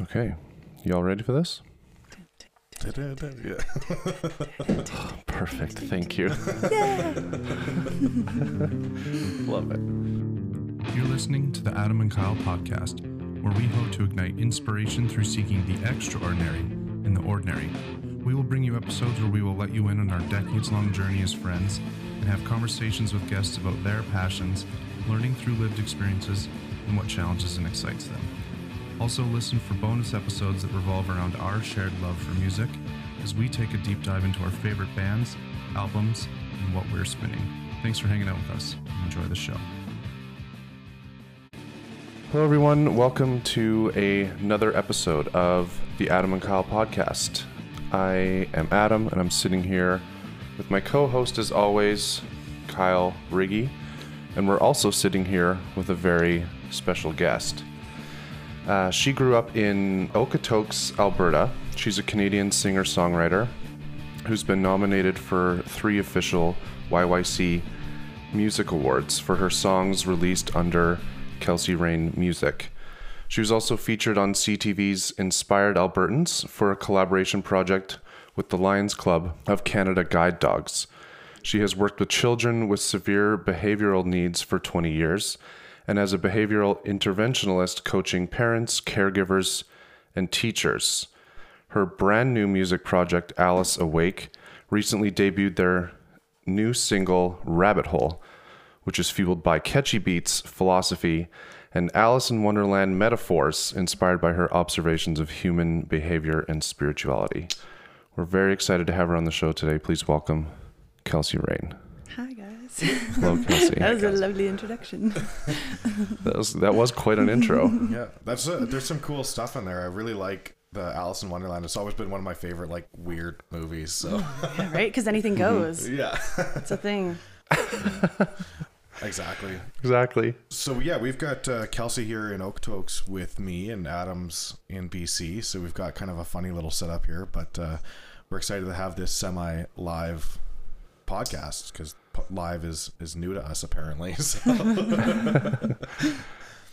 Okay. You all ready for this? Yeah. Perfect. Thank you. Love it. You're listening to the Adam and Kyle podcast, where we hope to ignite inspiration through seeking the extraordinary in the ordinary. We will bring you episodes where we will let you in on our decades long journey as friends and have conversations with guests about their passions, learning through lived experiences, and what challenges and excites them. Also, listen for bonus episodes that revolve around our shared love for music as we take a deep dive into our favorite bands, albums, and what we're spinning. Thanks for hanging out with us. Enjoy the show. Hello, everyone. Welcome to a, another episode of the Adam and Kyle podcast. I am Adam, and I'm sitting here with my co host, as always, Kyle Riggy. And we're also sitting here with a very special guest. Uh, she grew up in Okotoks, Alberta. She's a Canadian singer songwriter who's been nominated for three official YYC Music Awards for her songs released under Kelsey Raine Music. She was also featured on CTV's Inspired Albertans for a collaboration project with the Lions Club of Canada Guide Dogs. She has worked with children with severe behavioral needs for 20 years and as a behavioral interventionalist coaching parents, caregivers, and teachers. Her brand new music project, Alice Awake, recently debuted their new single, Rabbit Hole, which is fueled by catchy beats, philosophy, and Alice in Wonderland metaphors inspired by her observations of human behavior and spirituality. We're very excited to have her on the show today. Please welcome Kelsey Raine. Hi. Hello, Kelsey. that was a lovely introduction. That was that was quite an intro. Yeah, that's uh there's some cool stuff in there. I really like the Alice in Wonderland. It's always been one of my favorite like weird movies. So yeah, right? Because anything goes. yeah, It's a thing. exactly. exactly. So yeah, we've got uh, Kelsey here in Okotoks with me, and Adams in BC. So we've got kind of a funny little setup here, but uh, we're excited to have this semi-live podcast because live is is new to us apparently. So.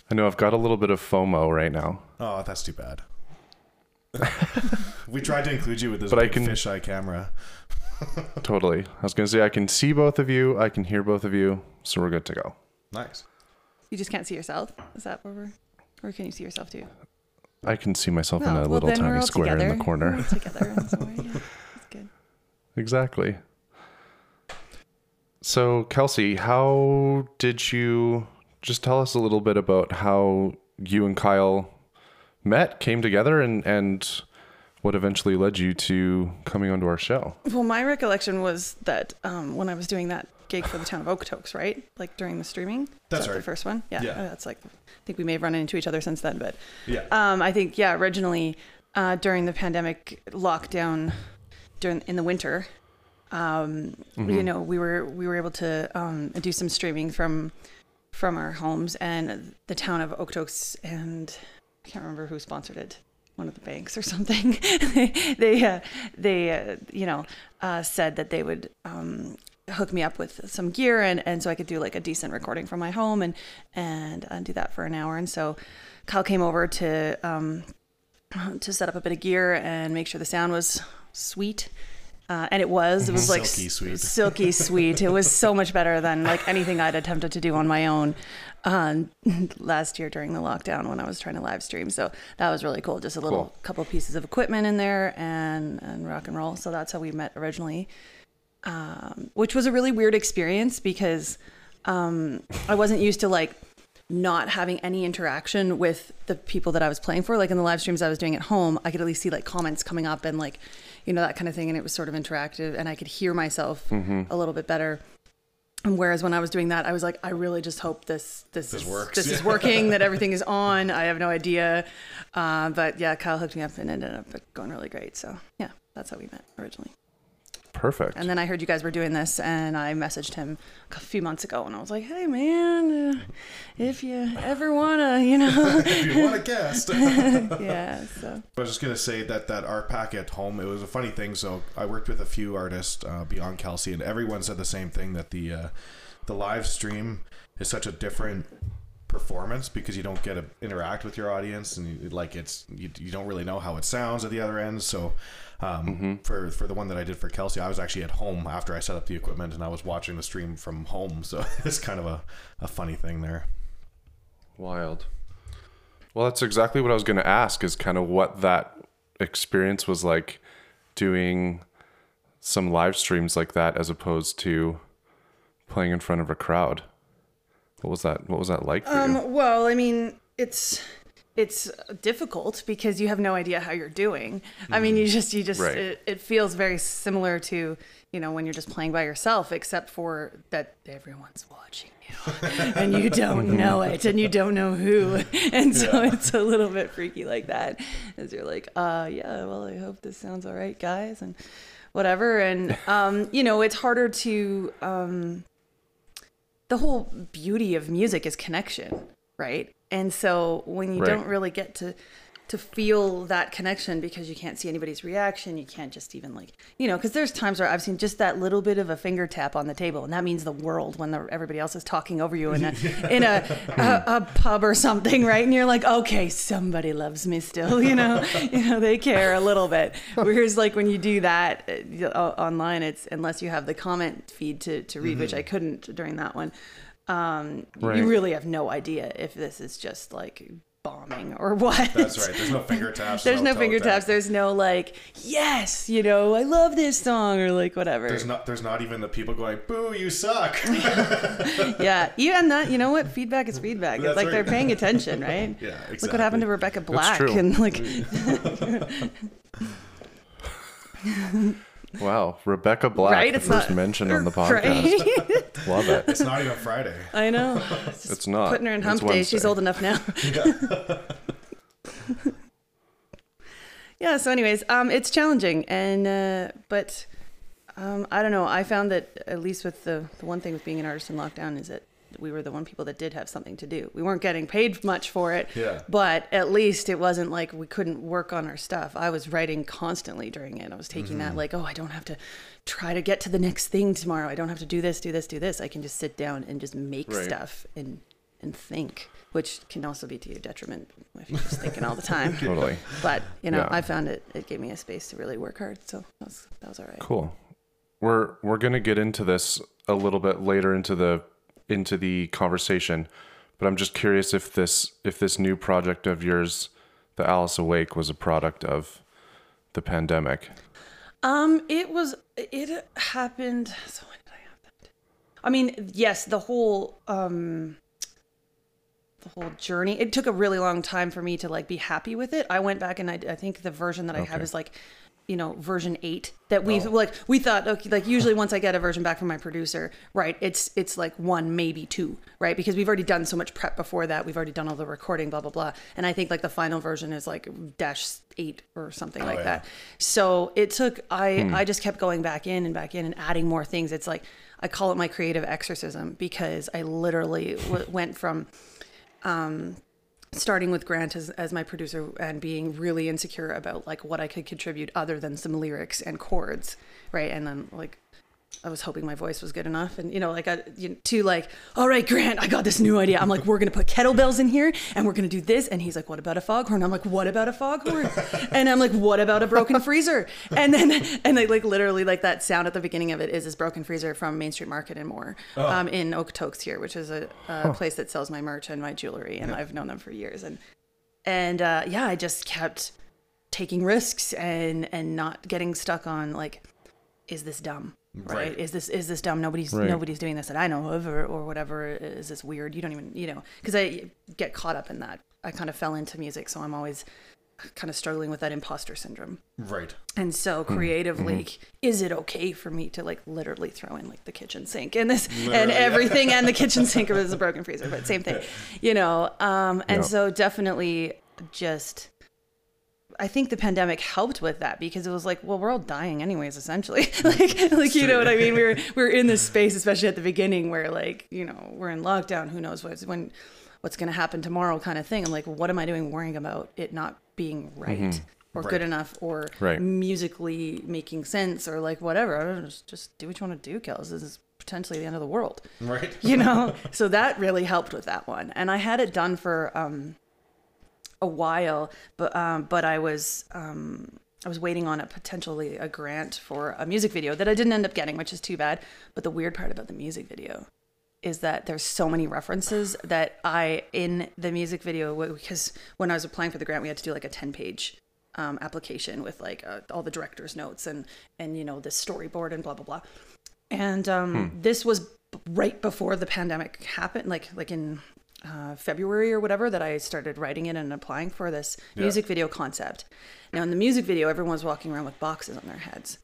I know I've got a little bit of FOMO right now. oh, that's too bad. we tried to include you with this But I can- fisheye camera. Totally. I was going to say I can see both of you, I can hear both of you, so we're good to go. Nice. You just can't see yourself. Is that where we're? Or can you see yourself too? I can see myself in Oh, a well, little tiny square together. in the We're corner. all together. in somewhere, yeah. That's good. Exactly. So, Kelsey, how did you just tell us a little bit about how you and Kyle met, came together, and and what eventually led you to coming onto our show? Well, my recollection was that um, when I was doing that gig for the town of Okotoks, right? Like during the streaming. Is That's that right. The first one. Yeah. Yeah. uh, That's like. I think we may have run into each other since then, but Yeah. Um, I think yeah. Originally, uh, during the pandemic lockdown, during in the winter, um, you know, we were we were able to um, do some streaming from from our homes, and the town of Okotoks, and I can't remember who sponsored it. One of the banks or something. they uh, they uh, you know uh, said that they would um, hook me up with some gear and, and so I could do like a decent recording from my home and and uh, do that for an hour. And so Kyle came over to um, to set up a bit of gear and make sure the sound was sweet. Uh, and it was. It was like Silky sweet. silky sweet. It was so much better than like anything I'd attempted to do on my own um, last year during the lockdown when I was trying to live stream. So that was really cool. Just a little Cool. couple pieces of equipment in there and and rock and roll. So that's how we met originally, um, which was a really weird experience because um, I wasn't used to like not having any interaction with the people that I was playing for. Like in the live streams I was doing at home, I could at least see like comments coming up and like, you know, that kind of thing. And it was sort of interactive and I could hear myself a little bit better. And whereas when I was doing that, I was like, I really just hope this this, This is, works. This is working. That everything is on. I have no idea, uh, but yeah, Kyle hooked me up and it ended up going really great. So yeah, that's how we met originally. Perfect. And then I heard you guys were doing this, and I messaged him a few months ago, and I was like, "Hey, man, uh, if you ever wanna, you know, if you want a guest. yeah." So I was just gonna say that that art pack at home. It was a funny thing. So I worked with a few artists uh, beyond Kelsey, and everyone said the same thing that the uh, the live stream is such a different performance because you don't get to interact with your audience and you, like it's you, you don't really know how it sounds at the other end so um, for for the one that I did for Kelsey I was actually at home after I set up the equipment and I was watching the stream from home so it's kind of a, a funny thing there Wild. Well, that's exactly what I was going to ask is kind of what that experience was like doing some live streams like that as opposed to playing in front of a crowd. What was that? What was that like for you? Um, well, I mean, it's it's difficult because you have no idea how you're doing. I mean, you just you just Right. it, it feels very similar to you know when you're just playing by yourself, except for that everyone's watching you and you don't know it and you don't know who, and so it's a little bit freaky like that. As you're like, uh, yeah, well, I hope this sounds all right, guys, and whatever, and um, you know, it's harder to um the whole beauty of music is connection, right? And so when you Right. don't really get to to feel that connection because you can't see anybody's reaction, you can't just even like, you know, because there's times where I've seen just that little bit of a finger tap on the table, and that means the world when the, everybody else is talking over you in a in a, a a pub or something, right? And you're like, okay, somebody loves me still, you know, you know, they care a little bit. Whereas like when you do that uh, online, it's unless you have the comment feed to to read, which I couldn't during that one. Um, Right. you really have no idea if this is just like bombing or what. that's right there's no finger taps There's no toe finger taps. There's no like, yes, you know, I love this song or like whatever. there's not there's not even the people going boo you suck yeah, even that. You know what? Feedback is feedback. It's That's like they're paying attention, right? yeah exactly Look what happened to Rebecca Black true. and like, Wow, Rebecca Black, right? the It's first not mention on the podcast. Right? Love it. it's not even Friday I know. It's, It's not. putting her in It's hump day. She's old enough now. yeah. So, anyways, um, it's challenging, and uh, but um, I don't know. I found that at least with the the one thing with being an artist in lockdown is that we were the one people that did have something to do. We weren't getting paid much for it, Yeah. but at least it wasn't like we couldn't work on our stuff. I was writing constantly during it. I was taking that mm-hmm. like, oh, I don't have to try to get to the next thing tomorrow. I don't have to do this, do this, do this. I can just sit down and just make Right. stuff and and think, which can also be to your detriment if you're just thinking all the time. Totally. But you know, Yeah. I found it. It gave me a space to really work hard, so that was that was all right. Cool. We're we're gonna get into this a little bit later into the into the conversation, but I'm just curious if this if this new project of yours, the Alice Awake, was a product of the pandemic. Um, it was. It happened. So when did I have that? I mean, yes, the whole um, the whole journey. It took a really long time for me to like be happy with it. I went back and I, I think the version that I have is like, you know, version eight that we have oh. like we thought okay, like usually once I get a version back from my producer, right? It's it's like one maybe two, right? Because we've already done so much prep before that. We've already done all the recording, blah blah blah. And I think like the final version is like dash eight or something oh, like yeah. that. So it took I hmm. I just kept going back in and back in and adding more things. It's like I call it my creative exorcism because I literally w- went from um, starting with Grant as, as my producer and being really insecure about like what I could contribute other than some lyrics and chords, right? And then like I was hoping my voice was good enough, and you know, like I, you know, to like, all right, Grant, I got this new idea. I'm like, we're gonna put kettlebells in here, and we're gonna do this. And he's like, what about a foghorn? I'm like, what about a foghorn? and I'm like, what about a broken freezer? And then, and like, like literally, like that sound at the beginning of it is this broken freezer from Main Street Market and more, um, in Okotoks here, which is a, a place that sells my merch and my jewelry, and I've known them for years. And and uh, yeah, I just kept taking risks and and not getting stuck on like, is this dumb? Right? Right. Is this is this dumb? Nobody's Right. nobody's doing this that I know of, or, or whatever. Is this weird? You don't even you know because I get caught up in that. I kind of fell into music, so I'm always kind of struggling with that imposter syndrome. right And so creatively, is it okay for me to like literally throw in like the kitchen sink and this and everything and the kitchen sink was a broken freezer, but same thing, you know? Um, and Yeah. so definitely just, I think the pandemic helped with that because it was like, well, we're all dying anyways, essentially. like, like you know what I mean? We're we're in this space, especially at the beginning, where like you know we're in lockdown. Who knows what's when what's going to happen tomorrow, kind of thing. I'm like, what am I doing worrying about it not being right or good enough or Right. musically making sense or like whatever? I don't know, just just do what you want to do, Kels. This is potentially the end of the world Right. you know so that really helped with that one and i had it done for um a while but um but i was um i was waiting on a potentially a grant for a music video that i didn't end up getting which is too bad. But the weird part about the music video is that there's so many references that i in the music video because when i was applying for the grant we had to do like a 10 page um, application with like uh, all the director's notes and and you know the storyboard and blah blah blah. And um, this was b- right before the pandemic happened like like in uh, february or whatever that i started writing it and applying for this music video concept. Now in the music video everyone was walking around with boxes on their heads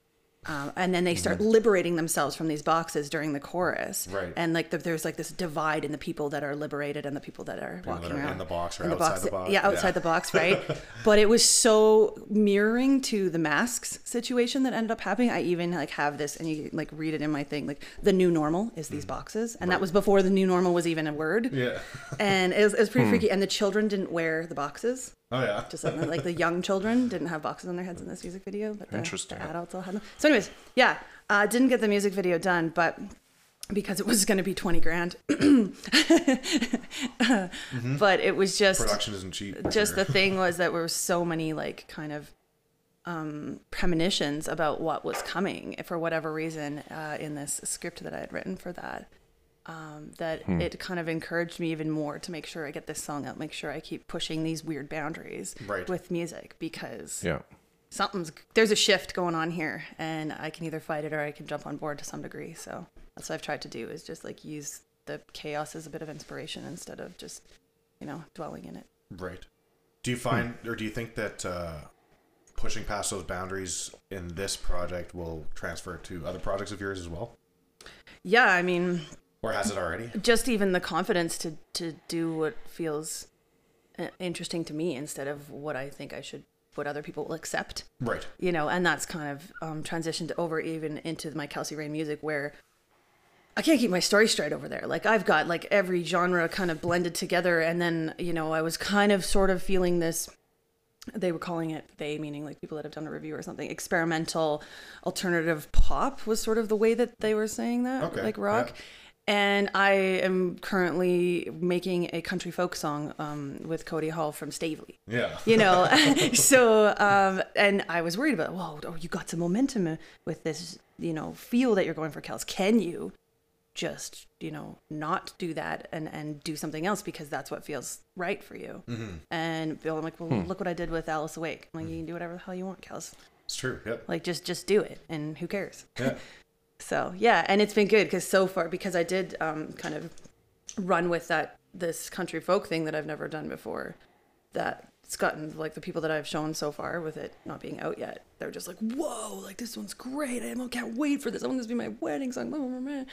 um, and then they start mm-hmm. liberating themselves from these boxes during the chorus Right. and like the, there's like this divide in the people that are liberated and the people that are People walking that are around in the box or in outside the box. yeah outside Yeah. the box right but it was so mirroring to the masks situation that ended up happening i even like have this and you like read it in my thing like the new normal is these mm. boxes and that was before the new normal was even a word. Yeah. and it was, it was pretty hmm. freaky and the children didn't wear the boxes Oh yeah. just like, like the young children didn't have boxes on their heads in this music video but the, the adults all had them so anyways yeah uh, didn't get the music video done but because it was going to be 20 grand but it was just Production isn't cheap. just the thing was that there were so many like kind of um, premonitions about what was coming for whatever reason uh, in this script that I had written for that. Um, that it kind of encouraged me even more to make sure I get this song out, make sure I keep pushing these weird boundaries Right. with music because Yeah. something's there's a shift going on here, and I can either fight it or I can jump on board to some degree. So that's what I've tried to do is just like use the chaos as a bit of inspiration instead of just you know dwelling in it. Right. Do you find, or do you think that uh, pushing past those boundaries in this project will transfer to other projects of yours as well, Yeah, I mean, or has it already? just even the confidence to to do what feels uh, interesting to me instead of what I think I should what other people will accept Right. you know and that's kind of um, transitioned over even into my Kelsey Raine music where I can't keep my story straight over there like I've got like every genre kind of blended together and then you know I was kind of sort of feeling this they were calling it they meaning like people that have done a review or something experimental alternative pop was sort of the way that they were saying that Okay, like rock yeah. And I am currently making a country folk song um, with Cody Hall from Stavely Yeah. you know so um and i was worried about whoa oh, you got some momentum with this you know feel that you're going for kels. Can you just you know not do that and and do something else because that's what feels right for you? And bill i'm like well look what i did with alice awake. I'm like you can do whatever the hell you want kels. It's true. Yep. like just just do it and who cares? Yeah. so yeah, and it's been good because so far because I did um, kind of run with that this country folk thing that I've never done before. That it's gotten like the people that I've shown so far with it not being out yet. They're just like, whoa, like this one's great. I can't wait for this. I want this to be my wedding song.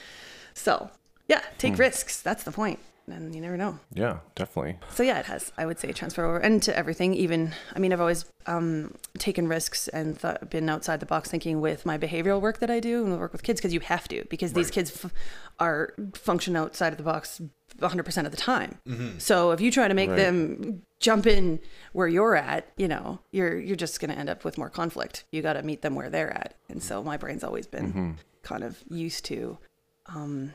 So yeah, take risks. That's the point, and you never know. Yeah, definitely. So yeah, it has. I would say transfer over and to everything. Even I mean, I've always um, taken risks and th- been outside the box thinking with my behavioral work that I do and work with kids because you have to because these kids f- are function outside of the box 100% of the time. So if you try to make Right. them jump in where you're at, you know, you're you're just going to end up with more conflict. You got to meet them where they're at. And so my brain's always been kind of used to um,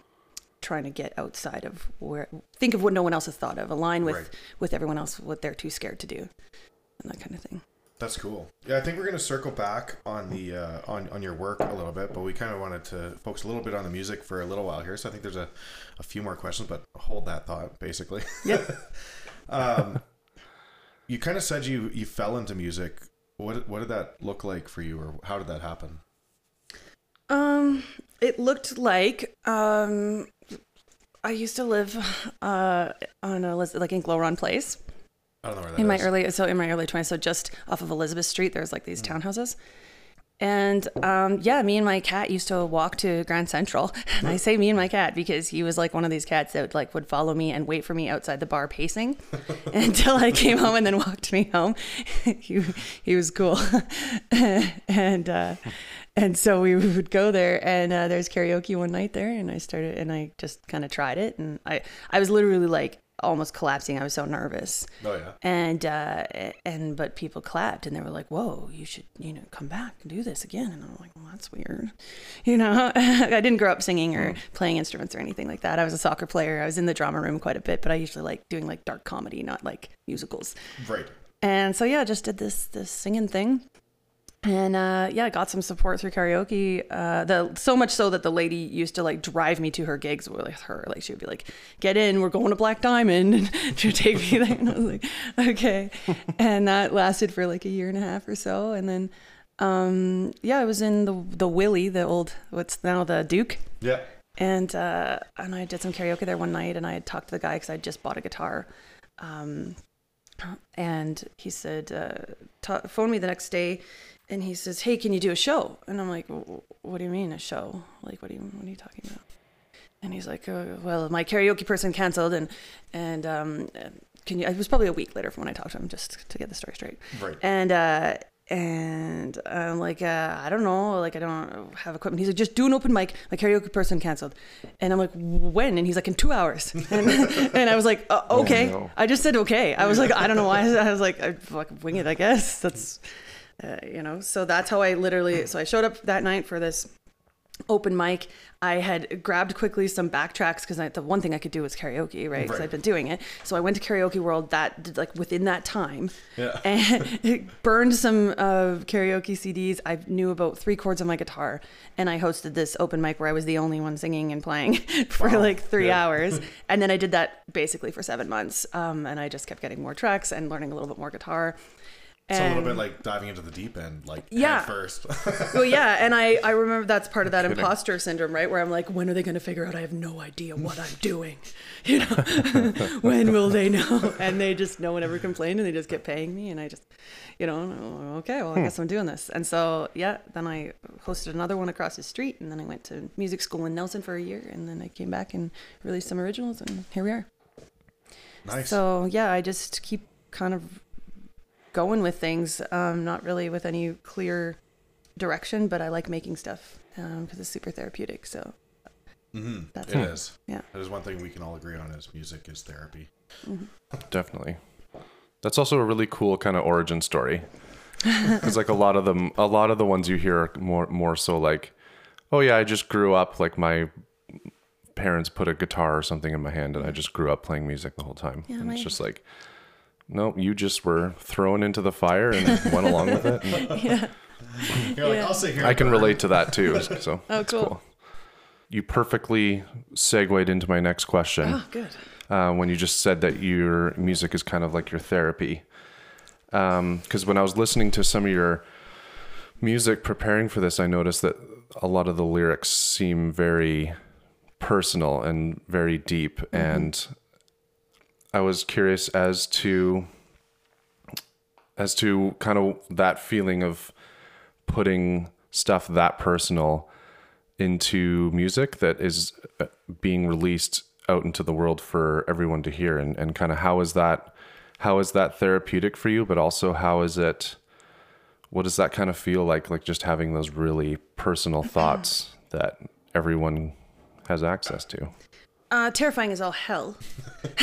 trying to get outside of where think of what no one else has thought of align with Right. with everyone else what they're too scared to do and that kind of thing That's cool. Yeah, I think we're gonna circle back on the uh, on on your work a little bit, but we kind of wanted to focus a little bit on the music for a little while here. So I think there's a, a few more questions, but hold that thought, basically. yeah um, you kind of said you you fell into music. What what did that look like for you, or how did that happen? um it looked like um i used to live uh on a like in glowron place. I don't know where that in my is. early so in my early 20s so just off of elizabeth street there's like these townhouses. And um, yeah me and my cat used to walk to grand central. And i say me and my cat because he was like one of these cats that like would follow me and wait for me outside the bar pacing until i came home and then walked me home. He, he was cool. And uh, and so we would go there and uh, there's karaoke one night there and i started and i just kind of tried it and i i was literally like almost collapsing. I was so nervous. Oh yeah. And uh, and but people clapped and they were like, "Whoa, you should you know come back and do this again." And I'm like, "Well, that's weird," you know. I didn't grow up singing or playing instruments or anything like that. I was a soccer player. I was in the drama room quite a bit, but I usually like doing like dark comedy, not like musicals. Right. And so yeah, just did this this singing thing. And uh, yeah, I got some support through karaoke. Uh, the so much so that the lady used to like drive me to her gigs with her. Like she would be like, "Get in, we're going to Black Diamond," and to take me there. And I was like, "Okay." and that lasted for like a year and a half or so. And then, um, yeah, I was in the the Willie, the old what's now the Duke. Yeah. And uh, and I did some karaoke there one night, and I had talked to the guy because I just bought a guitar. Um, and he said, uh, phone me the next day, and he says, "Hey, can you do a show?" And I'm like, "What do you mean a show? Like, what do you what are you talking about?" And he's like, uh, "Well, my karaoke person canceled, and and um, can you?" It was probably a week later from when I talked to him, just to get the story straight. Right. And uh, and I'm like, uh, I don't know, like I don't have equipment. He's like, just do an open mic. My karaoke person canceled, and I'm like, when? And he's like, in two hours. And, and I was like, uh, okay. no. I just said okay. I was like, I don't know why. I was like, I fucking wing it. I guess that's, uh, you know. So that's how I literally. So I showed up that night for this open mic. I had grabbed quickly some backtracks because the one thing I could do was karaoke, right? Because Right. I'd been doing it. So I went to Karaoke World that like within that time, Yeah. and burned some uh, karaoke CDs. I knew about three chords on my guitar, and I hosted this open mic where I was the only one singing and playing for Wow. like three Yeah. hours. And then I did that basically for seven months, um, and I just kept getting more tracks and learning a little bit more guitar. It's a little bit like diving into the deep end, like Yeah. first. well, yeah, and I I remember that's part of that kidding. imposter syndrome, right? Where I'm like, when are they going to figure out I have no idea what I'm doing? You know, when will they know? And they just no one ever complained, and they just kept paying me, and I just, you know, okay, well, I hmm. guess I'm doing this. And so yeah, then I hosted another one across the street, and then I went to music school in Nelson for a year, and then I came back and released some originals, and here we are. nice. So yeah, I just keep kind of going with things, um, not really with any clear direction, but I like making stuff because it's super therapeutic. So mm-hmm. that's It it. is. Yeah. That is one thing we can all agree on: is music is therapy. Definitely. That's also a really cool kind of origin story. Because like a lot of them, a lot of the ones you hear are more more so like, oh yeah, I just grew up like my parents put a guitar or something in my hand, and I just grew up playing music the whole time. Yeah, and my- it's just like, no, you just were thrown into the fire and went along with it. and yeah. You're like, Yeah. I'll sit here. I can burn." relate to that too. So Oh, it's cool. You perfectly segued into my next question Oh, good. uh, when you just said that your music is kind of like your therapy. Because when I was listening to some of your music preparing for this, I noticed that a lot of the lyrics seem very personal and very deep. And I was curious as to as to kind of that feeling of putting stuff that personal into music that is uh, being released out into the world for everyone to hear. And, and kind of how is that how is that therapeutic for you? But also how is it what does that kind of feel like like just having those really personal thoughts that everyone has access to Uh, terrifying as all hell,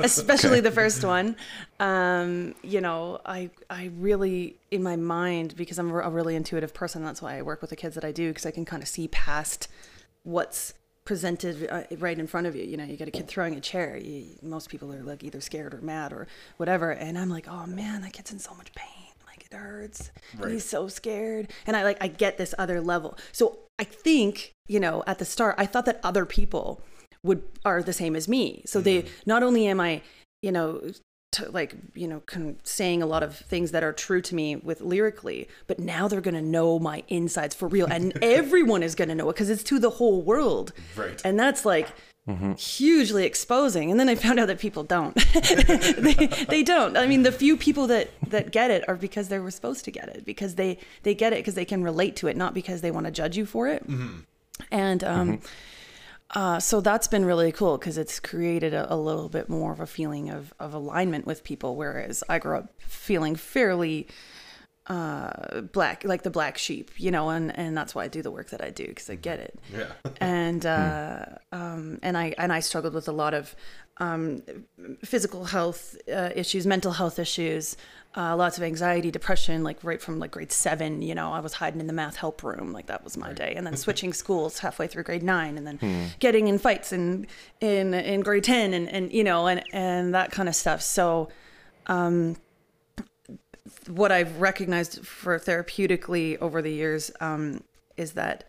especially the first one. Um, you know, I I really in my mind because I'm a really intuitive person. That's why I work with the kids that I do because I can kind of see past what's presented uh, right in front of you. You know, you got a kid throwing a chair. You, most people are like either scared or mad or whatever, and I'm like, oh man, that kid's in so much pain. Like it hurts. And Right. he's so scared. And I like I get this other level. So I think you know at the start I thought that other people would are the same as me. So they mm-hmm. not only am I you know to like you know con- saying a lot of things that are true to me with lyrically but now they're going to know my insides for real and everyone is going to know it because it's to the whole world. Right. and that's like mm-hmm. hugely exposing. And then i found out that people don't. They, they don't. I mean the few people that that get it are because they were supposed to get it because they they get it because they can relate to it not because they want to judge you for it. Mm-hmm. And um uh, so that's been really cool because it's created a, a little bit more of a feeling of, of alignment with people. Whereas I grew up feeling fairly uh black like the black sheep you know and and that's why i do the work that i do because i get it Yeah. and uh um and i and i struggled with a lot of um physical health uh, issues mental health issues uh, lots of anxiety depression like right from like grade seven you know i was hiding in the math help room like that was my day. And then switching schools halfway through grade nine and then getting in fights in in in grade 10 and and you know and and that kind of stuff. So um, what I've recognized for therapeutically over the years um, is that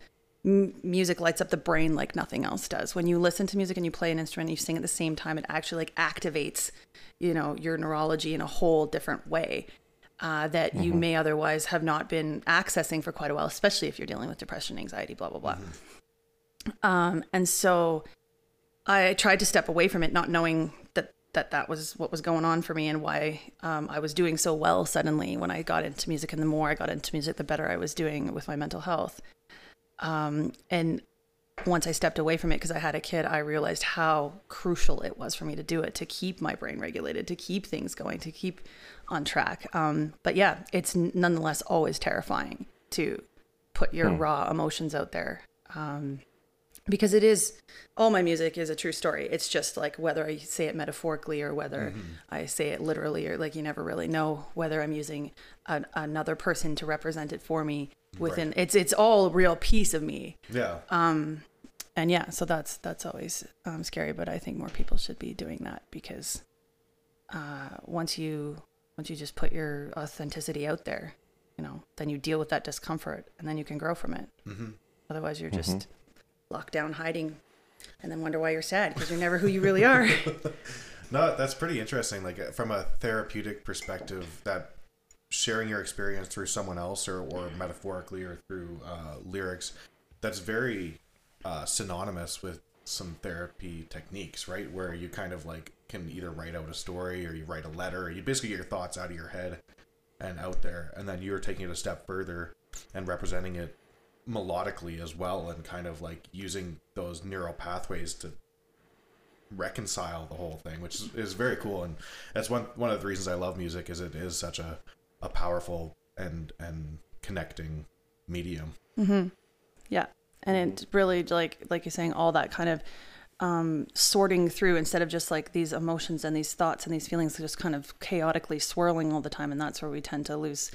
m- music lights up the brain like nothing else does. When you listen to music and you play an instrument and you sing at the same time, it actually like activates, you know, your neurology in a whole different way uh, that you may otherwise have not been accessing for quite a while, especially if you're dealing with depression, anxiety, blah blah blah. Um, and so I tried to step away from it, not knowing that that that was what was going on for me and why um, I was doing so well suddenly when I got into music. And the more I got into music, the better I was doing with my mental health. Um, and once I stepped away from it because I had a kid, I realized how crucial it was for me to do it to keep my brain regulated, to keep things going, to keep on track. Um, but yeah, it's nonetheless always terrifying to put your raw emotions out there. Um, because it is all my music is a true story it's just like whether i say it metaphorically or whether i say it literally or like you never really know whether i'm using an, another person to represent it for me within it's it's all a real piece of me Yeah. Um and yeah so that's that's always um, scary but i think more people should be doing that because uh, once you once you just put your authenticity out there you know then you deal with that discomfort and then you can grow from it Mm-hmm. otherwise you're just locked down hiding and then wonder why you're sad because you're never who you really are No, that's pretty interesting. Like from a therapeutic perspective, that sharing your experience through someone else, or, or metaphorically, or through uh, lyrics, that's very uh, synonymous with some therapy techniques, right? Where you kind of like can either write out a story, or you write a letter, you basically get your thoughts out of your head and out there, and then you're taking it a step further and representing it melodically as well, and kind of like using those neural pathways to reconcile the whole thing, which is, is very cool. And that's one one of the reasons I love music is it is such a, a powerful and and connecting medium. yeah. And it's really like like you're saying all that kind of um, sorting through instead of just like these emotions and these thoughts and these feelings just kind of chaotically swirling all the time. And that's where we tend to lose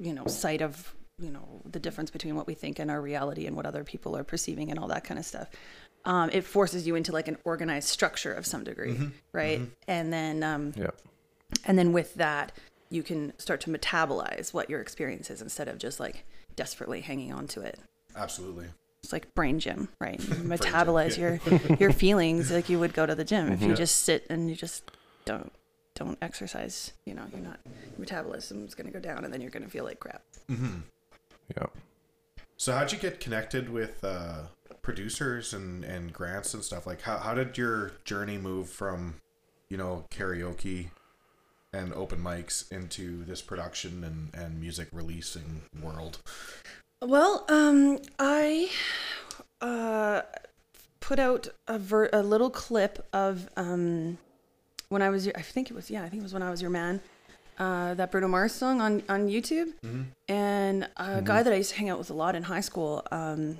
you know sight of you know the difference between what we think and our reality and what other people are perceiving and all that kind of stuff. Um, it forces you into like an organized structure of some degree right? And then um, Yeah. and then with that you can start to metabolize what your experience is instead of just like desperately hanging on to it Absolutely. it's like brain gym, right? You metabolize your your feelings like you would go to the gym. If you just sit and you just don't don't exercise, you know, you're not your metabolism is going to go down, and then you're going to feel like crap. Mm-hmm. Yeah. So how'd you get connected with uh, producers and, and grants and stuff? Like how how did your journey move from, you know, karaoke and open mics into this production and, and music releasing world? Well, um, I uh, put out a, ver- a little clip of um, when I was your, I think it was yeah I think it was when I was your man. Uh, that Bruno Mars song on on YouTube, and a guy that I used to hang out with a lot in high school, um,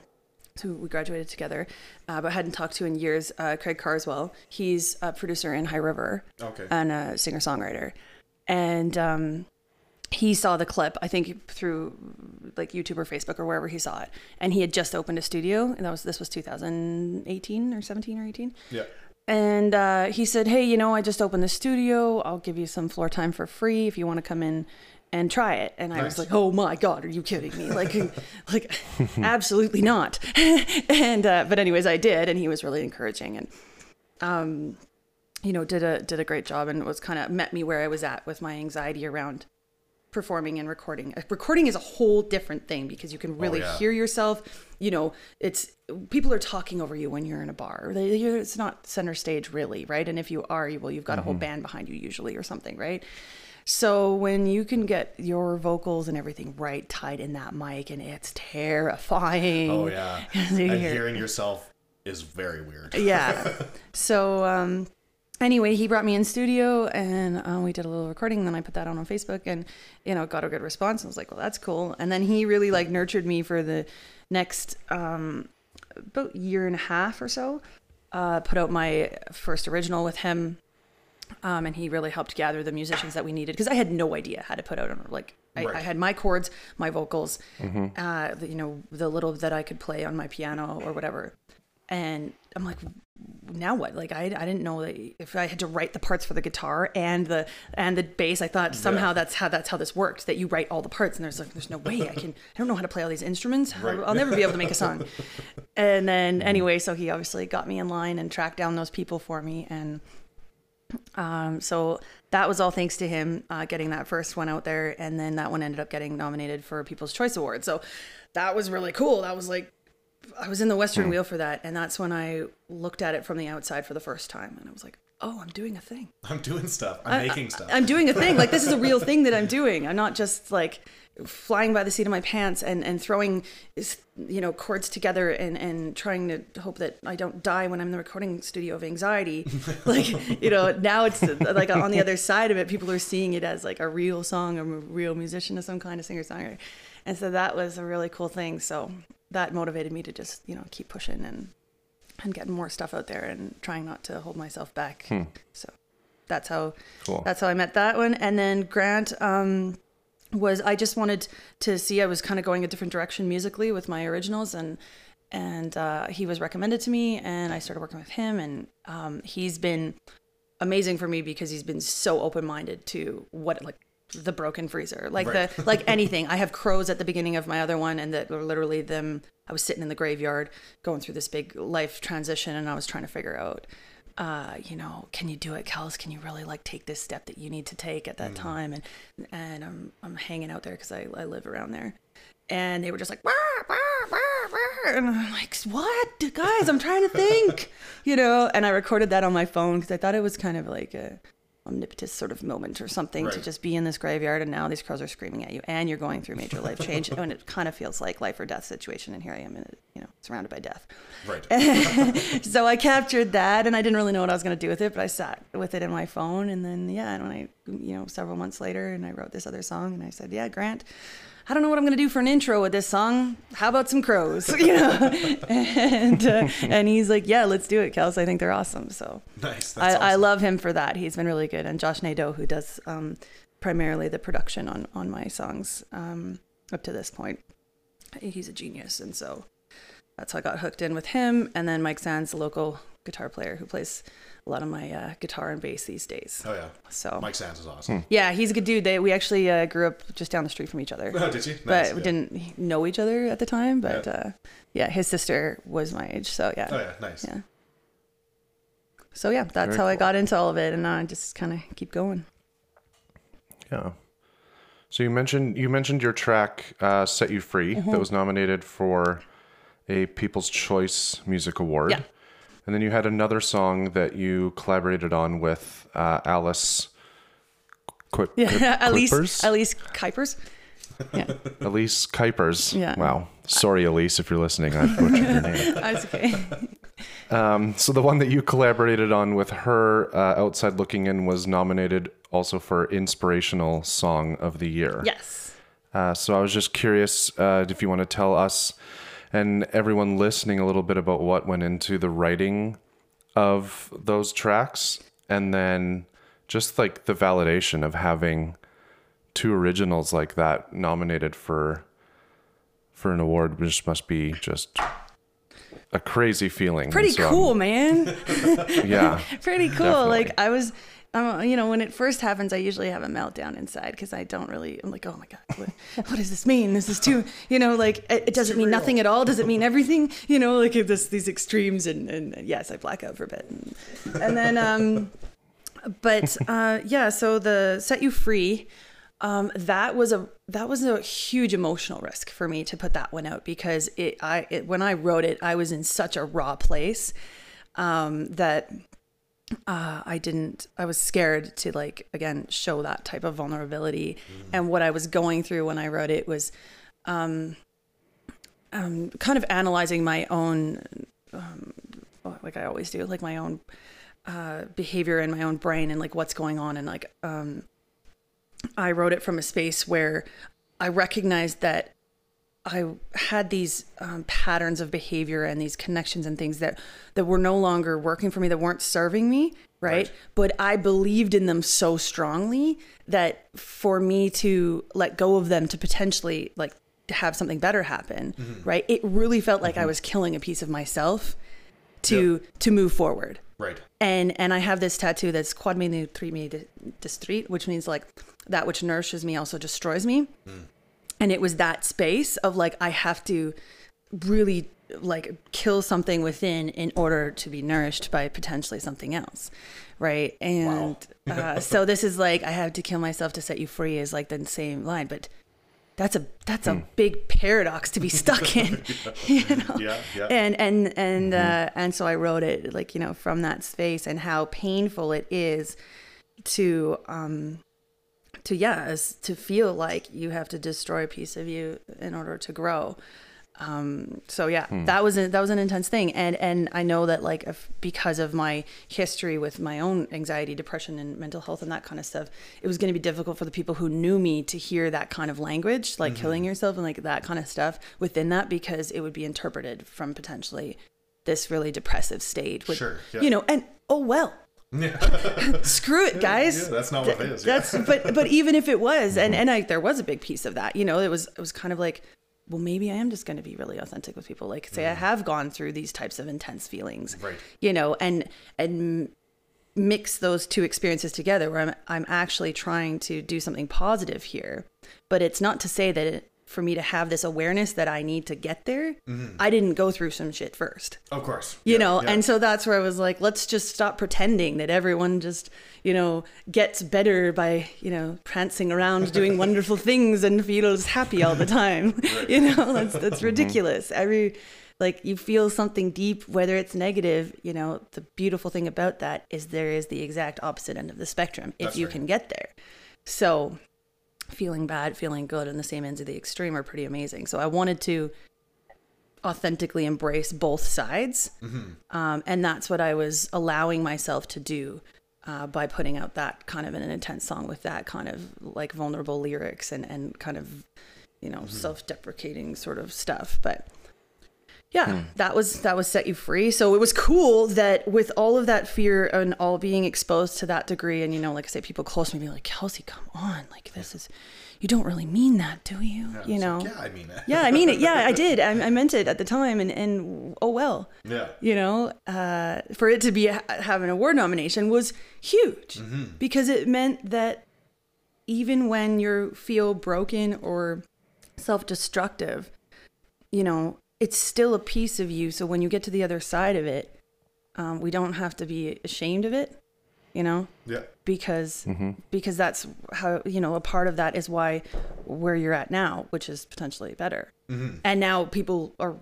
who we graduated together, uh, but hadn't talked to in years. Uh, Craig Carswell, he's a producer in High River Okay. and a singer songwriter, and um, he saw the clip I think through like YouTube or Facebook or wherever he saw it, and he had just opened a studio, and that was this was 2018 or 17 or 18, yeah. and uh, he said, "Hey, you know, I just opened the studio. I'll give you some floor time for free if you want to come in." And try it, and I was like, "Oh my god, are you kidding me? Like, like, absolutely not." and uh, but anyways, I did, and he was really encouraging, and um, you know, did a did a great job and was kind of met me where I was at with my anxiety around performing and recording. Uh, Recording is a whole different thing because you can really yeah. hear yourself. You know, it's people are talking over you when you're in a bar. They, you're, it's not center stage really, right? And if you are, you well, you've got a whole band behind you usually or something, right? So when you can get your vocals and everything right tied in that mic, and it's terrifying. Oh yeah. And hear- hearing yourself is very weird. yeah. So, um, anyway, he brought me in studio and uh, we did a little recording. And then I put that on on Facebook and, you know, got a good response. I was like, well, that's cool. And then he really like nurtured me for the next um, about year and a half or so. Uh, put out my first original with him. Um, and he really helped gather the musicians that we needed because I had no idea how to put out on like I, Right. I had my chords, my vocals, uh, you know, the little that I could play on my piano or whatever. And I'm like, now what? Like I, I didn't know that if I had to write the parts for the guitar and the and the bass, I thought somehow Yeah. that's how that's how this worked. That you write all the parts, and there's like, there's no way I can. I don't know how to play all these instruments. Right. I'll never be able to make a song. and then anyway, so he obviously got me in line and tracked down those people for me, and um, so that was all thanks to him uh, getting that first one out there, and then that one ended up getting nominated for People's Choice Award. So that was really cool. That was like I was in the Western Wheel for that, and that's when I looked at it from the outside for the first time, and I was like, "Oh, I'm doing a thing. I'm doing stuff. I'm making stuff. I'm doing a thing. Like this is a real thing that I'm doing. I'm not just like flying by the seat of my pants and and throwing you know chords together and and trying to hope that I don't die when I'm in the recording studio of anxiety. like you know now it's like on the other side of it, people are seeing it as like a real song, or a real musician of some kind of singer songwriter, and so that was a really cool thing. So that motivated me to just you know keep pushing and and getting more stuff out there and trying not to hold myself back. So that's how Cool. that's how I met that one. And then Grant um, was I just wanted to see I was kind of going a different direction musically with my originals and and uh, he was recommended to me and I started working with him and um, he's been amazing for me because he's been so open minded to what like the broken freezer like Right. the like anything i have crows at the beginning of my other one and that were literally them i was sitting in the graveyard going through this big life transition and i was trying to figure out uh, you know, can you do it, Kels? Can you really like take this step that you need to take at that time? And and I'm I'm hanging out there because I, I live around there, and they were just like, "Wah, wah, wah, wah," and I'm like, what, guys? I'm trying to think, you know. And I recorded that on my phone because I thought it was kind of like a omnipotous sort of moment or something to just be in this graveyard and now these crows are screaming at you and you're going through major life change and it kind of feels like life or death situation and here I am in it, you know, surrounded by death right. so I captured that, and I didn't really know what I was going to do with it, but I sat with it in my phone, and then yeah, and when I, you know, several months later, and I wrote this other song, and I said, yeah, Grant, I don't know what I'm going to do for an intro with this song. How about some crows, you know? and uh, and he's like, yeah, let's do it, Kels. I think they're awesome. So Nice. I, That's I awesome. love him for that. He's been really good, and Josh Nadeau, who does um, primarily the production on on my songs um, up to this point, he's a genius, and so that's how I got hooked in with him. And then Mike Sands, the local guitar player who plays a lot of my uh, guitar and bass these days. Oh yeah. So Mike Sands is awesome. yeah, he's a good dude. They we actually uh, grew up just down the street from each other, Oh, did you? but Nice, we didn't know each other at the time. But Yeah. uh, yeah, his sister was my age, so yeah. Oh yeah, nice. Yeah. So yeah, that's Very how I got into all of it, and I just kind of keep going. Yeah. So you mentioned you mentioned your track uh, "Set You Free" Mm-hmm. that was nominated for a People's Choice Music Award, Yeah. And then you had another song that you collaborated on with uh, Alice. Qu- Yeah, Elise, Kuipers? Elise Kuipers. Yeah, Elise Kuipers. Yeah. Wow. Sorry, Elise, if you're listening, I butchered your name. that's okay. Um, so the one that you collaborated on with her, uh, "Outside Looking In," was nominated also for Inspirational Song of the Year. yes. Uh, so I was just curious uh, if you want to tell us and everyone listening a little bit about what went into the writing of those tracks, and then just like the validation of having two originals like that nominated for for an award, which must be just a crazy feeling. Pretty so I'm- cool, man. yeah. Pretty cool. Definitely. Like I was. Um, you know, when it first happens, I usually have a meltdown inside because I don't really. I'm like, oh my god, what, what does this mean? This is too. You know, like it, it doesn't mean nothing at all. Does it mean everything? You know, like this these extremes and and yes, I black out for a bit, and, and then um, but uh, yeah. So the set you free. Um, that was a that was a huge emotional risk for me to put that one out because it I it, when I wrote it I was in such a raw place um, that uh, I didn't I was scared to like again show that type of vulnerability. And what I was going through when I wrote it was um, um, kind of analyzing my own um, like I always do like my own uh, behavior and my own brain and like what's going on. And like um, I wrote it from a space where I recognized that I had these um, patterns of behavior and these connections and things that that were no longer working for me, that weren't serving me, right? Right. But I believed in them so strongly that for me to let go of them to potentially like to have something better happen, mm-hmm. right? It really felt like I mm-hmm. was killing a piece of myself to to move forward Right. and and I have this tattoo that's quod me nutrit me destruit, which means like that which nourishes me also destroys me. Mm. And it was that space of like I have to really like kill something within in order to be nourished by potentially something else, right? And uh, so this is like I have to kill myself to set you free is like the same line, but that's a that's a big paradox to be stuck in, you know? Yeah, yeah. and and and uh, and so I wrote it like you know from that space and how painful it is to um to yeah to feel like you have to destroy a piece of you in order to grow. Um so yeah that was a, that was an intense thing. And and i know that like if, because of my history with my own anxiety depression and mental health and that kind of stuff it was going to be difficult for the people who knew me to hear that kind of language like killing yourself and like that kind of stuff within that because it would be interpreted from potentially this really depressive state with, Sure, yeah. you know and oh well screw it guys Yeah, that's not what it is. yeah. that's but but even if it was and mm-hmm. and I there was a big piece of that you know it was it was kind of like well maybe I am just going to be really authentic with people like say I mm-hmm. have gone through these types of intense feelings Right. you know and and mix those two experiences together where I'm I'm actually trying to do something positive here but it's not to say that it, for me to have this awareness that I need to get there mm-hmm. I didn't go through some shit first. Of course. you Yeah, know yeah. and so that's where i was like let's just stop pretending that everyone just you know gets better by you know prancing around doing wonderful things and feels happy all the time. You know that's that's mm-hmm. ridiculous. Every like you feel something deep whether it's negative you know the beautiful thing about that is there is the exact opposite end of the spectrum if That's you right. can get there. So feeling bad feeling good and the same ends of the extreme are pretty amazing so i wanted to authentically embrace both sides. Um, and that's what I was allowing myself to do uh, by putting out that kind of an intense song with that kind of like vulnerable lyrics and, and kind of, you know, self deprecating sort of stuff. But yeah, that was that was set you free. So it was cool that with all of that fear and all being exposed to that degree, and you know, like I say, people close to me be like, Kelsey, come on, like this is, you don't really mean that, do you? Yeah, you know? like, yeah, I mean it. yeah, I mean it. Yeah, I did. I, I meant it at the time, and and oh well. Yeah. You know, uh, for it to be a, have an award nomination was huge because it meant that even when you feel broken or self-destructive, you know, it's still a piece of you. So when you get to the other side of it, um, we don't have to be ashamed of it. You know, Yeah. because mm-hmm. because that's how you know a part of that is why where you're at now, which is potentially better. And now people are pot-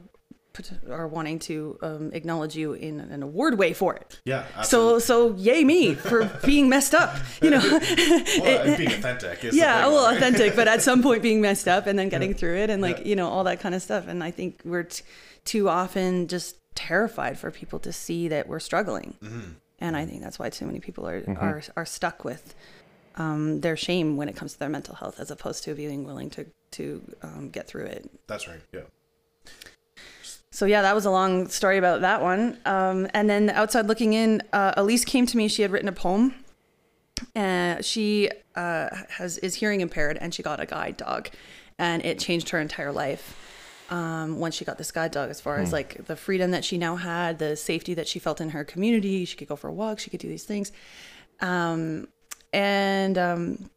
are wanting to um, acknowledge you in an award way for it. Yeah. So Absolutely. so yay me for being messed up, you know. well, and being authentic is the yeah, big well, authentic, but at some point being messed up and then getting through it and like Yeah. you know all that kind of stuff. And I think we're t- too often just terrified for people to see that we're struggling, Mm-hmm. and I think that's why too many people are are are stuck with um, their shame when it comes to their mental health, as opposed to being willing to to um, get through it. That's right. Yeah. So yeah, that was a long story about that one. Um, and then outside looking in, uh, Elise came to me. She had written a poem. And she uh, has is hearing impaired, and she got a guide dog, and it changed her entire life. Um, once she got this guide dog, as far as like the freedom that she now had, the safety that she felt in her community, she could go for walks, she could do these things. Um, and um,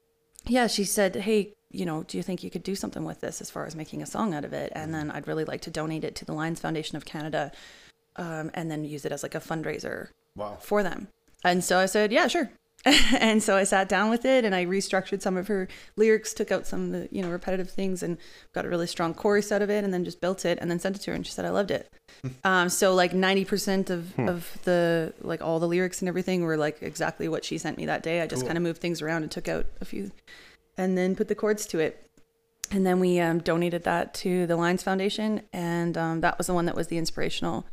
yeah, she said, "Hey, you know, do you think you could do something with this as far as making a song out of it? And then I'd really like to donate it to the Lions Foundation of Canada, um, and then use it as like a fundraiser Wow. for them." And so I said, "Yeah, sure." and so I sat down with it and I restructured some of her lyrics, took out some of the you know repetitive things, and got a really strong chorus out of it, and then just built it, and then sent it to her, and she said, "I loved it." um, so like ninety percent of of the like all the lyrics and everything were like exactly what she sent me that day. I just Cool. kind of moved things around and took out a few, and then put the chords to it. And then we um, donated that to the Lions Foundation, and um, that was the one that was the inspirational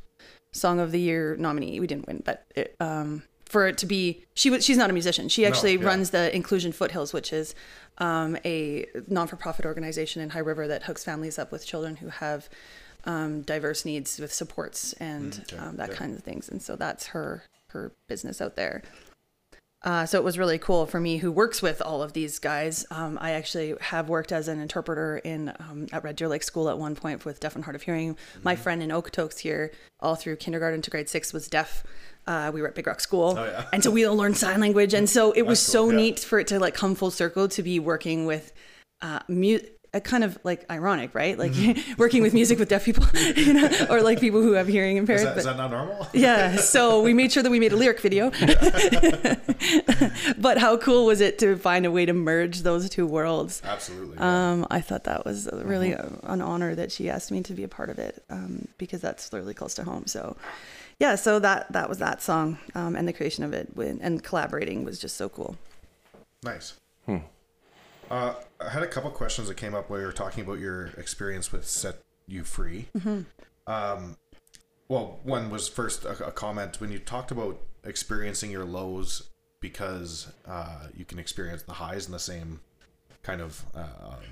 song of the year nominee. We didn't win, but it, um, for it to be she was she's not a musician she actually yeah. runs the inclusion foothills which is um, a non-for-profit organization in high river that hooks families up with children who have um, diverse needs with supports and Mm, okay, um, that yeah. kind of things and so that's her her business out there uh, so it was really cool for me who works with all of these guys. Um, I actually have worked as an interpreter in um, at Red Deer Lake School at one point with deaf and hard of hearing. My Mm-hmm. friend in Okotoks here, all through kindergarten to grade six, was deaf. Uh, we were at Big Rock School, Oh, yeah. and so we all learned sign language. And so it was so cool, yeah. neat for it to like come full circle to be working with uh, mu- a kind of like ironic, right? Like working with music with deaf people, you know, or like people who have hearing impaired. Is that, but- is that not normal? yeah so we made sure that we made a lyric video but how cool was it to find a way to merge those two worlds Absolutely. yeah. um, i thought that was really an honor that she asked me to be a part of it um, because that's really close to home so yeah so that that was that song um, and the creation of it when, and collaborating was just so cool Nice. Uh, I had a couple questions that came up while you were talking about your experience with Set You Free. Um, well, one was first a, a comment when you talked about experiencing your lows because uh, you can experience the highs in the same kind of uh, um,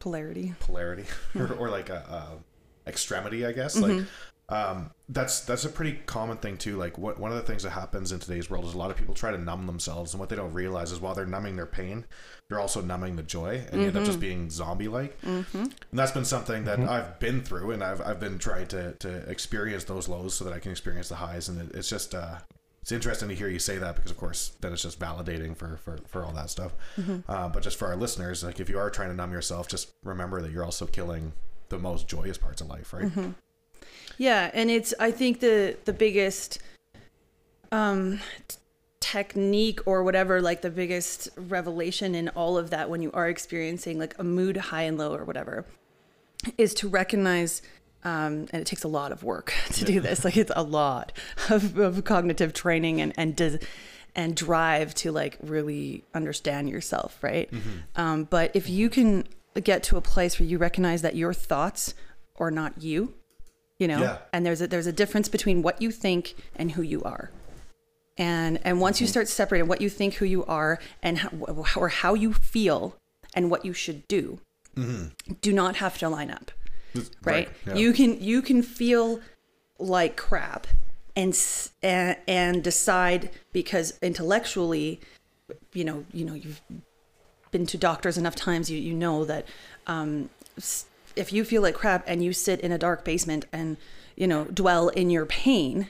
polarity polarity or, or like a, a extremity, I guess. Like um, that's that's a pretty common thing too. Like what one of the things that happens in today's world is a lot of people try to numb themselves, and what they don't realize is while they're numbing their pain, they're also numbing the joy, and you end up just being zombie like. And that's been something that I've been through, and I've I've been trying to to experience those lows so that I can experience the highs, and it, it's just. Uh, it's interesting to hear you say that because, of course, then it's just validating for for, for all that stuff. Uh, but just for our listeners, like if you are trying to numb yourself, just remember that you're also killing the most joyous parts of life, right? Yeah, and it's I think the the biggest um t- technique or whatever like the biggest revelation in all of that when you are experiencing like a mood high and low or whatever is to recognize um, and it takes a lot of work to do this like it's a lot of, of cognitive training and and and drive to like really understand yourself right? Um, but if you can get to a place where you recognize that your thoughts are not you you know? Yeah. and there's a there's a difference between what you think and who you are. And and once you start separating what you think who you are and how, or how you feel and what you should do do not have to line up right, yeah. you can you can feel like crap and s- and, decide because intellectually you know you know you've been to doctors enough times you you know that um if you feel like crap and you sit in a dark basement and you know dwell in your pain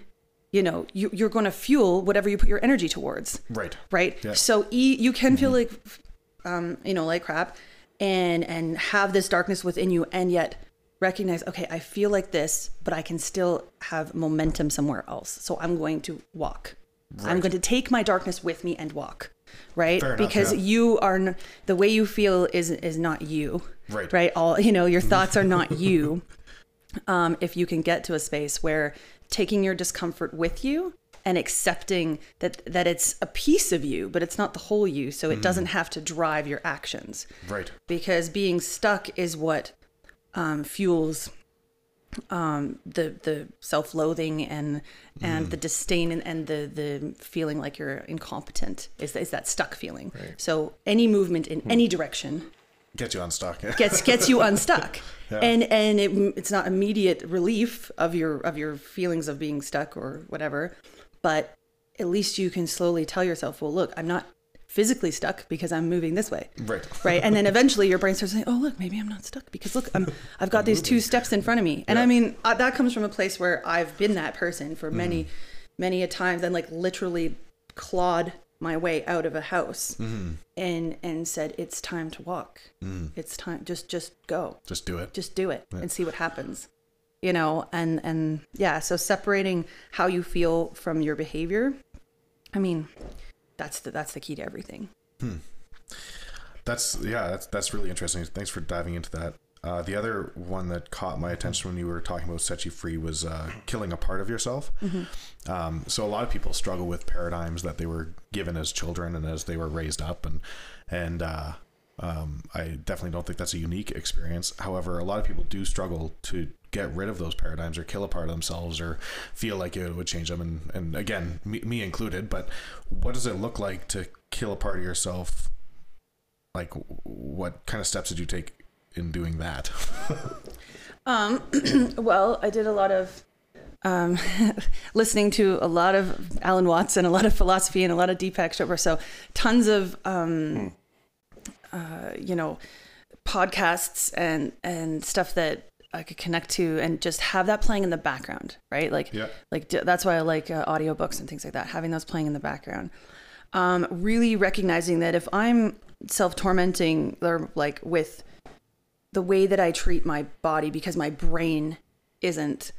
you know you, you're going to fuel whatever you put your energy towards. Right. right? Yeah. so e- you can feel like um you know like crap and and have this darkness within you and yet recognize okay i feel like this but i can still have momentum somewhere else. So i'm going to walk. I'm going to take my darkness with me and walk. Right? Enough, because yeah. you are n- the way you feel is is not you Right. right? All you know your thoughts are not you. Um, if you can get to a space where taking your discomfort with you and accepting that that it's a piece of you but it's not the whole you so it doesn't have to drive your actions. Right. because being stuck is what um, fuels um, the the self-loathing and and the disdain and, and the the feeling like you're incompetent is is that stuck feeling. So any movement in any direction Get you unstuck. gets gets you unstuck, Yeah. and and it, it's not immediate relief of your of your feelings of being stuck or whatever, but at least you can slowly tell yourself, well, look, I'm not physically stuck because I'm moving this way right. right and then eventually your brain starts saying oh look maybe i'm not stuck because look i'm i've got these two steps in front of me and i mean uh, that comes from a place where i've been that person for many Mm-hmm. many a times and like literally clawed my way out of a house Mm-hmm. and and said it's time to walk Mm. it's time just just go Just do it. just do it and see what happens you know and and yeah so separating how you feel from your behavior i mean that's the that's the key to everything That's yeah. That's that's really interesting. Thanks for diving into that. Uh, the other one that caught my attention when you were talking about set you free was uh, killing a part of yourself. Um, so a lot of people struggle with paradigms that they were given as children and as they were raised up, and and uh, Um, I definitely don't think that's a unique experience. However, a lot of people do struggle to get rid of those paradigms or kill a part of themselves or feel like it would change them. And, and again, me, me included, but what does it look like to kill a part of yourself? Like, what kind of steps did you take in doing that? Um, well, I did a lot of um, listening to a lot of Alan Watts and a lot of philosophy and a lot of Deepak Chopra. So tons of um, uh, you know podcasts and and stuff that I could connect to and just have that playing in the background, right? Like Yeah. like that's why I like uh, audiobooks and things like that, having those playing in the background. Um, really recognizing that if I'm self tormenting or like with the way that I treat my body because my brain isn't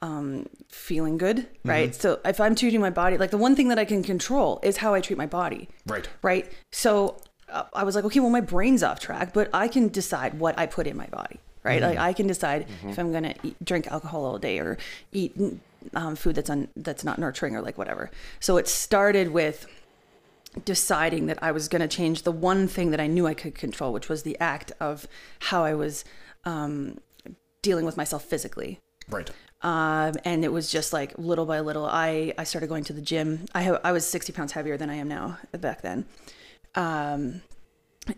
um, feeling good, right? So if I'm treating my body, like the one thing that I can control is how I treat my body, right. right? So uh, I was like, okay, well, my brain's off track, but I can decide what I put in my body, right? Like I can decide if I'm gonna eat, drink alcohol all day or eat um, food that's un, that's not nurturing or like whatever. So it started with deciding that I was going to change the one thing that I knew I could control, which was the act of how I was um, dealing with myself physically. Right. Um, and it was just like little by little. I, I started going to the gym. I ha- I was 60 pounds heavier than I am now back then. Um,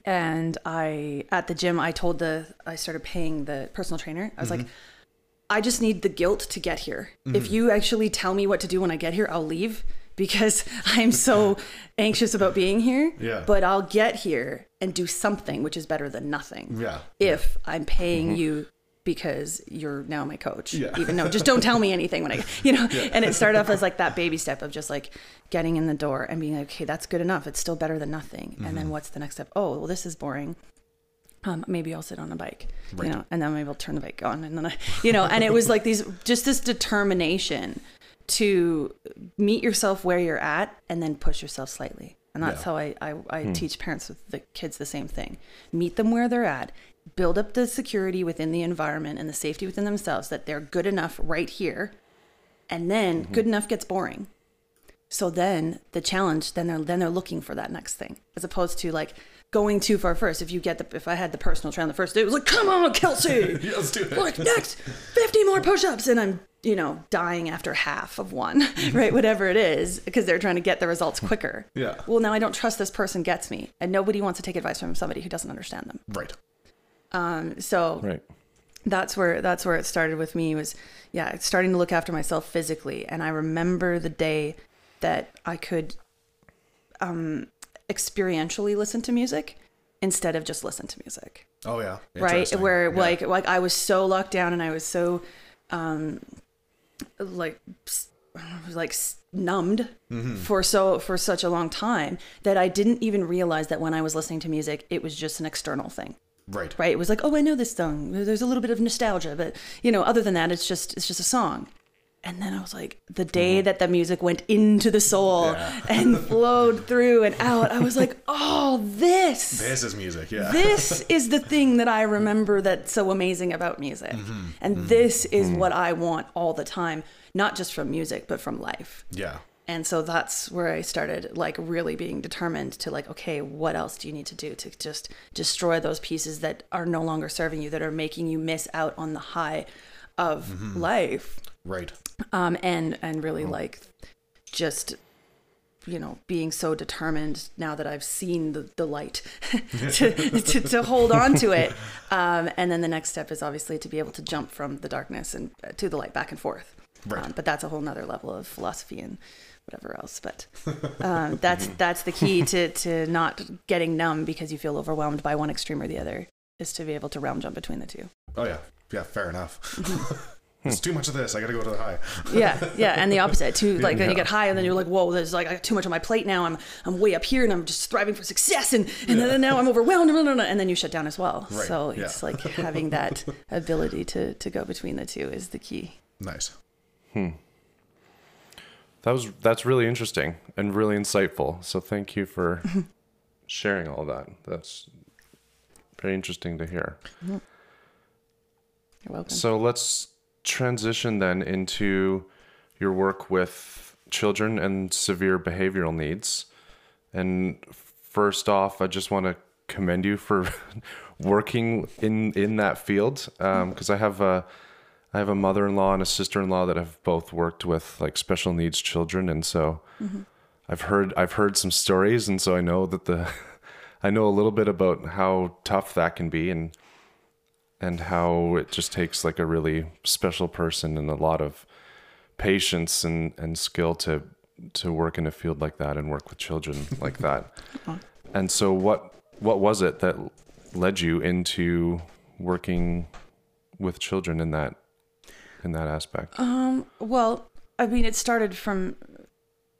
and I, at the gym, I told the, I started paying the personal trainer. I was like, I just need the guilt to get here. If you actually tell me what to do when I get here, I'll leave because I'm so anxious about being here. Yeah. But I'll get here and do something, which is better than nothing. Yeah. If I'm paying you because you're now my coach. Yeah. Even though just don't tell me anything when I, you know, and it started off as like that baby step of just like getting in the door and being like, okay, that's good enough. It's still better than nothing. And then what's the next step? Oh, well, this is boring. Um, maybe I'll sit on a bike, Right. you know, and then maybe I'll turn the bike on, and then I, you know, and it was like these, just this determination to meet yourself where you're at, and then push yourself slightly. And that's Yeah. how I, I, I hmm. teach parents with the kids the same thing. Meet them where they're at, build up the security within the environment and the safety within themselves that they're good enough right here, and then mm-hmm. good enough gets boring. So then the challenge, then they're then they're looking for that next thing, as opposed to like going too far first. If you get the if I had the personal trainer the first day, it was like, come on, Kelsey, Yeah, let's do it. like next 50 more push-ups, and I'm you know dying after half of one, right? Whatever it is, because they're trying to get the results quicker. Yeah. Well, now I don't trust this person gets me, and nobody wants to take advice from somebody who doesn't understand them. Right. Um, so Right. that's where that's where it started with me was yeah starting to look after myself physically and i remember the day that i could um experientially listen to music instead of just listen to music Oh yeah. right where Yeah. like like i was so locked down and i was so um like like numbed Mm-hmm. for so for such a long time that i didn't even realize that when i was listening to music it was just an external thing Right. right? It was like, oh, I know this song. There's a little bit of nostalgia, but you know, other than that, it's just it's just a song. And then I was like, the day that the music went into the soul Yeah. and flowed through and out, I was like, oh, this, This is music. Yeah. this is the thing that I remember that's so amazing about music, mm-hmm, and mm-hmm, this is mm-hmm. what I want all the time, not just from music, but from life. yeah. And so that's where I started like really being determined to like, okay, what else do you need to do to just destroy those pieces that are no longer serving you, that are making you miss out on the high of life. Right. Um, and, and really like just, you know, being so determined now that I've seen the, the light to, to, to hold on to it. Um, and then the next step is obviously to be able to jump from the darkness and uh, to the light back and forth. Right. Um, but that's a whole nother level of philosophy and whatever else. But um, that's that's the key to to not getting numb because you feel overwhelmed by one extreme or the other is to be able to realm jump between the two. Oh yeah. Yeah. Fair enough. It's too much of this. I got to go to the high. Yeah, yeah, and the opposite too. Like then you get high, and then you're like, "Whoa, there's like I got too much on my plate now. I'm I'm way up here, and I'm just thriving for success, and and then now I'm overwhelmed, and then you shut down as well. Right, So yeah. it's like having that ability to to go between the two is the key. Nice. Hmm. That was that's really interesting and really insightful. So thank you for sharing all that. That's very interesting to hear. You're welcome. So let's transition then into your work with children and severe behavioral needs. And first off, I just want to commend you for working in in that field um, because I have a I have a mother-in-law and a sister-in-law that have both worked with like special needs children, and so mm-hmm. I've heard I've heard some stories, and so I know that the I know a little bit about how tough that can be, and and how it just takes like a really special person and a lot of patience and and skill to to work in a field like that and work with children like that. And so what what was it that led you into working with children in that in that aspect? Um, well, I mean, it started from.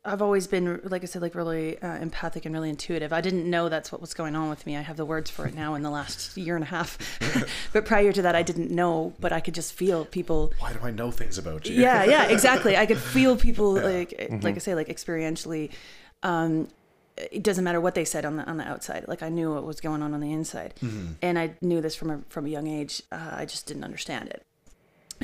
I've always been, like I said, like really uh, empathic and really intuitive. I didn't know that's what was going on with me. I have the words for it now in the last year and a half. but prior to that, I didn't know, but I could just feel people. Why do I know things about you? Yeah, yeah, exactly. I could feel people like, like I say, like experientially. Um, it doesn't matter what they said on the on the outside. Like I knew what was going on on the inside, and I knew this from a from a young age. Uh, I just didn't understand it,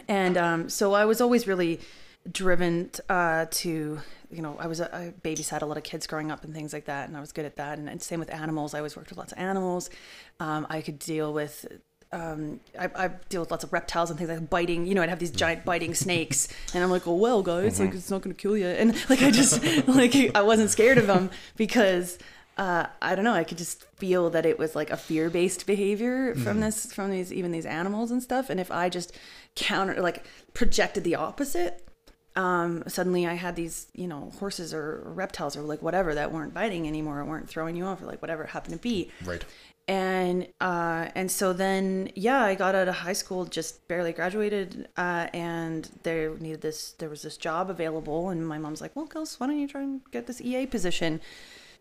and um, so I was always really driven uh, to you know I was a I babysat a lot of kids growing up and things like that, and I was good at that. And, and same with animals. I always worked with lots of animals. Um, I could deal with um, I, I deal with lots of reptiles and things like biting. You know, I'd have these giant biting snakes, and I'm like, "Oh well, guys, like it's not going to kill you." And like I just like I wasn't scared of them because uh, I don't know. I could just feel that it was like a fear based behavior from this from these even these animals and stuff. And if I just counter like projected the opposite, um, suddenly I had these you know horses or reptiles or like whatever that weren't biting anymore or weren't throwing you off or like whatever it happened to be Right. and uh, and so then yeah i got out of high school just barely graduated uh, and there needed this there was this job available and my mom's like well Kels, why don't you try and get this ea position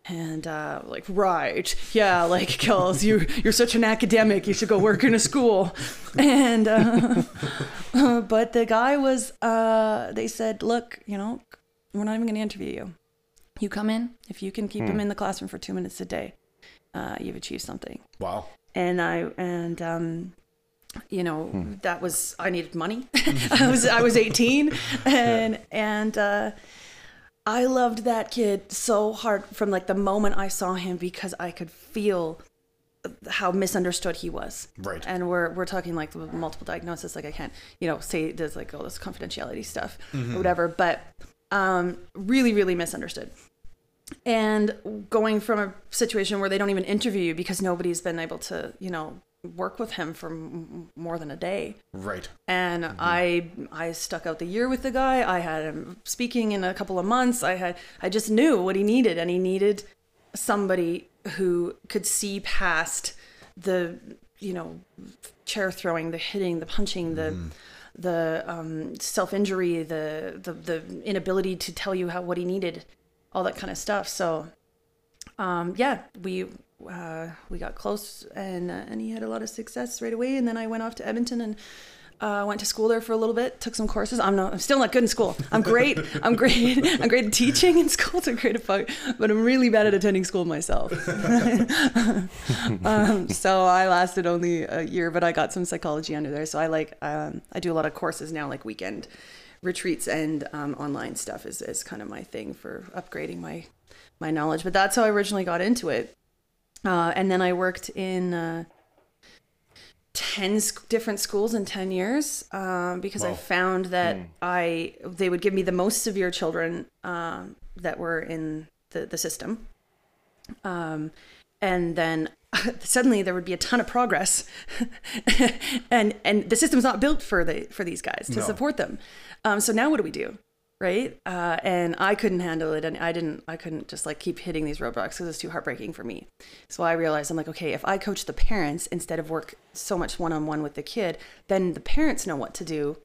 and uh, like right yeah like Kels, you you're such an academic you should go work in a school. And uh, but the guy was uh, they said look you know we're not even going to interview you. You come in if you can keep him in the classroom for two minutes a day uh, you've achieved something. Wow. and I and um you know that was I needed money. I was I was 18 and and uh I loved that kid so hard from like the moment I saw him because I could feel how misunderstood he was. Right. And we're we're talking like the multiple diagnosis like I can't, you know, say there's like all this confidentiality stuff or whatever, but um really really misunderstood and going from a situation where they don't even interview you because nobody's been able to you know work with him for m- more than a day. Right. and i i stuck out the year with the guy. I had him speaking in a couple of months. I had i just knew what he needed and he needed somebody who could see past the you know chair throwing the hitting the punching the the um, self injury the, the the inability to tell you how what he needed all that kind of stuff. So um, yeah we uh, we got close and uh, and he had a lot of success right away. And then I went off to Edmonton and uh, went to school there for a little bit took some courses. I'm not I'm still not good in school. I'm great. I'm great. I'm great at teaching in school. I'm great at fuck but I'm really bad at attending school myself. Um, so I lasted only a year but I got some psychology under there. So I like um, I do a lot of courses now like weekend retreats and um, online stuff is, is kind of my thing for upgrading my my knowledge. But that's how I originally got into it uh, and then I worked in uh, 10 sc- different schools in 10 years um, because I found that I they would give me the most severe children um, that were in the, the system. Um, and then suddenly there would be a ton of progress. And and the system's not built for the for these guys to No. support them. Um, so now what do we do right? Uh, and i couldn't handle it and i didn't i couldn't just like keep hitting these roadblocks because it's too heartbreaking for me. So i realized i'm like okay if i coach the parents instead of work so much one-on-one with the kid then the parents know what to do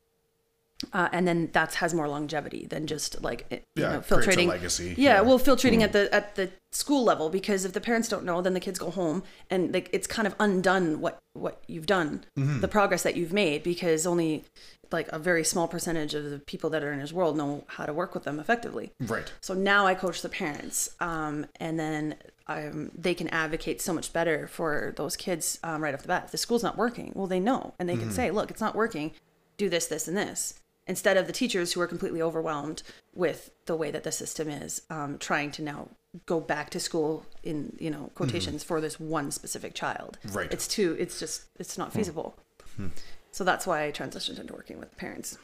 uh, and then that has more longevity than just like you Yeah, know filtrating legacy, Yeah, yeah. well, filtrating at the at the school level because if the parents don't know, then the kids go home and like it's kind of undone what what you've done, Mm-hmm. the progress that you've made because only like a very small percentage of the people that are in his world know how to work with them effectively. Right. So now I coach the parents, um, and then um, they can advocate so much better for those kids um, right off the bat. If the school's not working, well, they know, and they can say, "Look, it's not working. Do this, this, and this." Instead of the teachers who are completely overwhelmed with the way that the system is, um, trying to now go back to school in you know mm-hmm. quotations for this one specific child. Right. It's too. It's just. It's not hmm. feasible. Hmm. So that's why I transitioned into working with parents.